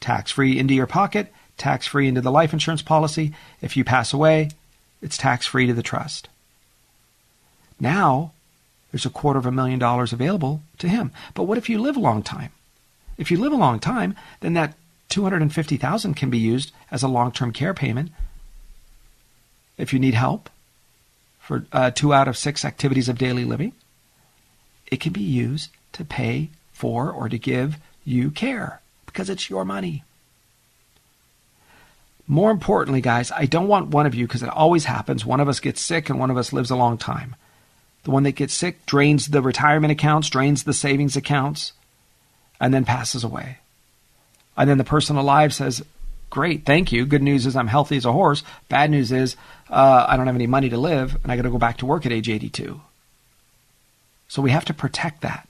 Tax free into your pocket, tax free into the life insurance policy. If you pass away, it's tax free to the trust. Now, there's a quarter of a million dollars available to him. But what if you live a long time? If you live a long time, then that 250,000 can be used as a long-term care payment if you need help for uh, 2 out of 6 activities of daily living. It can be used to pay for or to give you care because it's your money. More importantly, guys, I don't want one of you, because it always happens, one of us gets sick and one of us lives a long time. The one that gets sick drains the retirement accounts, drains the savings accounts, and then passes away. And then the person alive says, Great, thank you. Good news is I'm healthy as a horse. Bad news is uh, I don't have any money to live and I got to go back to work at age 82. So we have to protect that.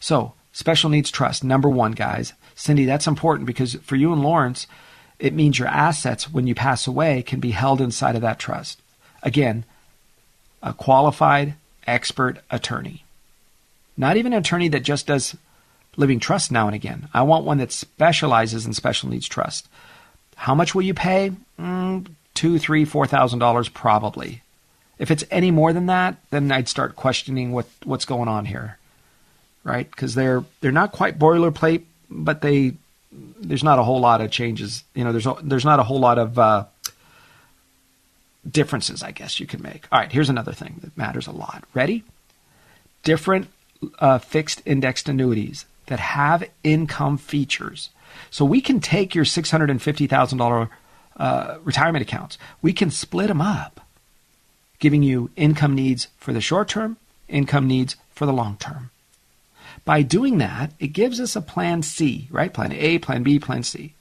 So, special needs trust, number one, guys. Cindy, that's important because for you and Lawrence, it means your assets, when you pass away, can be held inside of that trust. Again, a qualified expert attorney. Not even an attorney that just does living trust now and again. I want one that specializes in special needs trust. How much will you pay? Mm, two, three, four thousand dollars probably. If it's any more than that, then I'd start questioning what what's going on here, right? Because they're they're not quite boilerplate, but they there's not a whole lot of changes. You know, there's there's not a whole lot of uh, differences, I guess you can make. All right, here's another thing that matters a lot. Ready? Different uh, fixed indexed annuities that have income features. So we can take your six hundred and fifty thousand uh, dollar retirement accounts. We can split them up, giving you income needs for the short term, income needs for the long term. By doing that, it gives us a plan C, right? Plan A, plan B, plan C.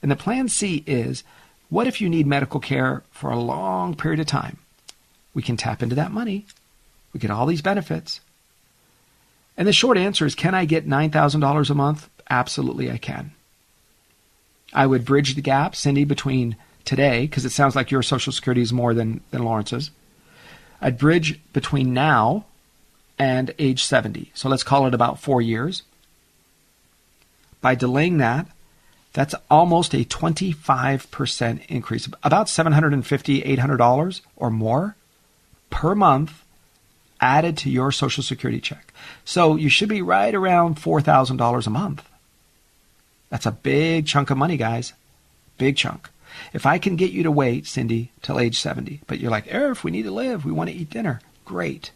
And the plan C is what if you need medical care for a long period of time? We can tap into that money. We get all these benefits. And the short answer is can I get $9,000 a month? Absolutely, I can. I would bridge the gap, Cindy, between today, because it sounds like your Social Security is more than, than Lawrence's. I'd bridge between now and age 70. So let's call it about four years. By delaying that, that's almost a 25% increase, about $750, $800 or more per month added to your Social Security check. So you should be right around $4,000 a month. That's a big chunk of money, guys. Big chunk. If I can get you to wait, Cindy, till age 70, but you're like, Arif, we need to live, we want to eat dinner. Great.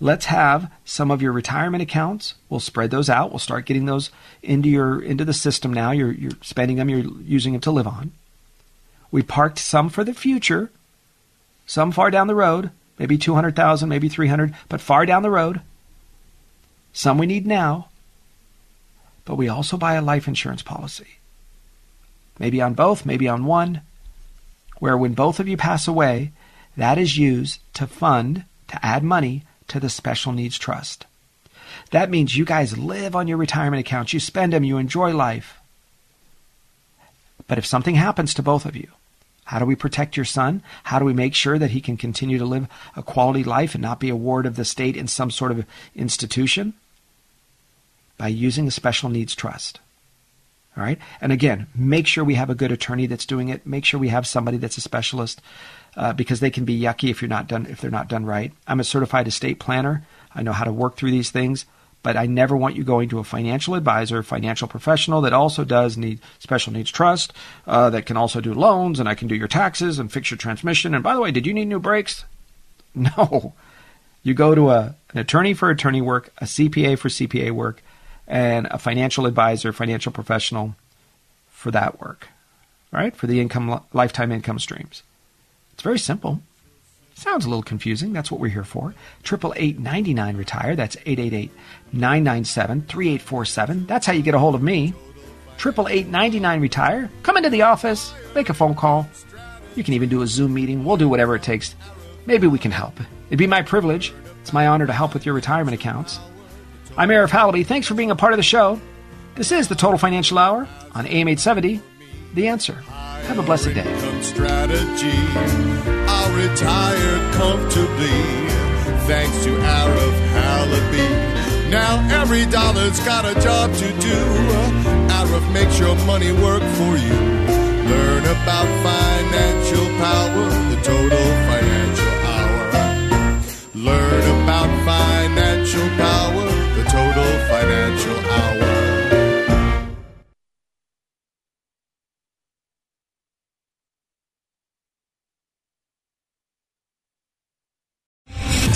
Let's have some of your retirement accounts. We'll spread those out. We'll start getting those into your into the system now. You're you're spending them, you're using them to live on. We parked some for the future, some far down the road, maybe 200,000, maybe 300, but far down the road. Some we need now. But we also buy a life insurance policy. Maybe on both, maybe on one, where when both of you pass away, that is used to fund, to add money to the Special Needs Trust. That means you guys live on your retirement accounts, you spend them, you enjoy life. But if something happens to both of you, how do we protect your son? How do we make sure that he can continue to live a quality life and not be a ward of the state in some sort of institution? By using a special needs trust. All right. And again, make sure we have a good attorney that's doing it. Make sure we have somebody that's a specialist. Uh, because they can be yucky if you're not done if they're not done right. I'm a certified estate planner. I know how to work through these things, but I never want you going to a financial advisor, financial professional that also does need special needs trust, uh, that can also do loans, and I can do your taxes and fix your transmission. And by the way, did you need new brakes? No. You go to a, an attorney for attorney work, a CPA for CPA work, and a financial advisor, financial professional for that work, right? For the income, lifetime income streams. It's very simple. Sounds a little confusing. That's what we're here for. Triple eight ninety nine retire. That's 888-997-3847. That's how you get a hold of me. Triple eight ninety nine retire. Come into the office. Make a phone call. You can even do a Zoom meeting. We'll do whatever it takes. Maybe we can help. It'd be my privilege. It's my honor to help with your retirement accounts. I'm Arif Halaby. Thanks for being a part of the show. This is the Total Financial Hour on AM 870. The answer. Have a blessed day. Strategy. I'll retire comfortably thanks to Arif Halaby. Now every dollar's got a job to do. Arif makes your money work for you. Learn about financial power, the Total Financial Hour. Learn about financial power, the Total Financial Hour.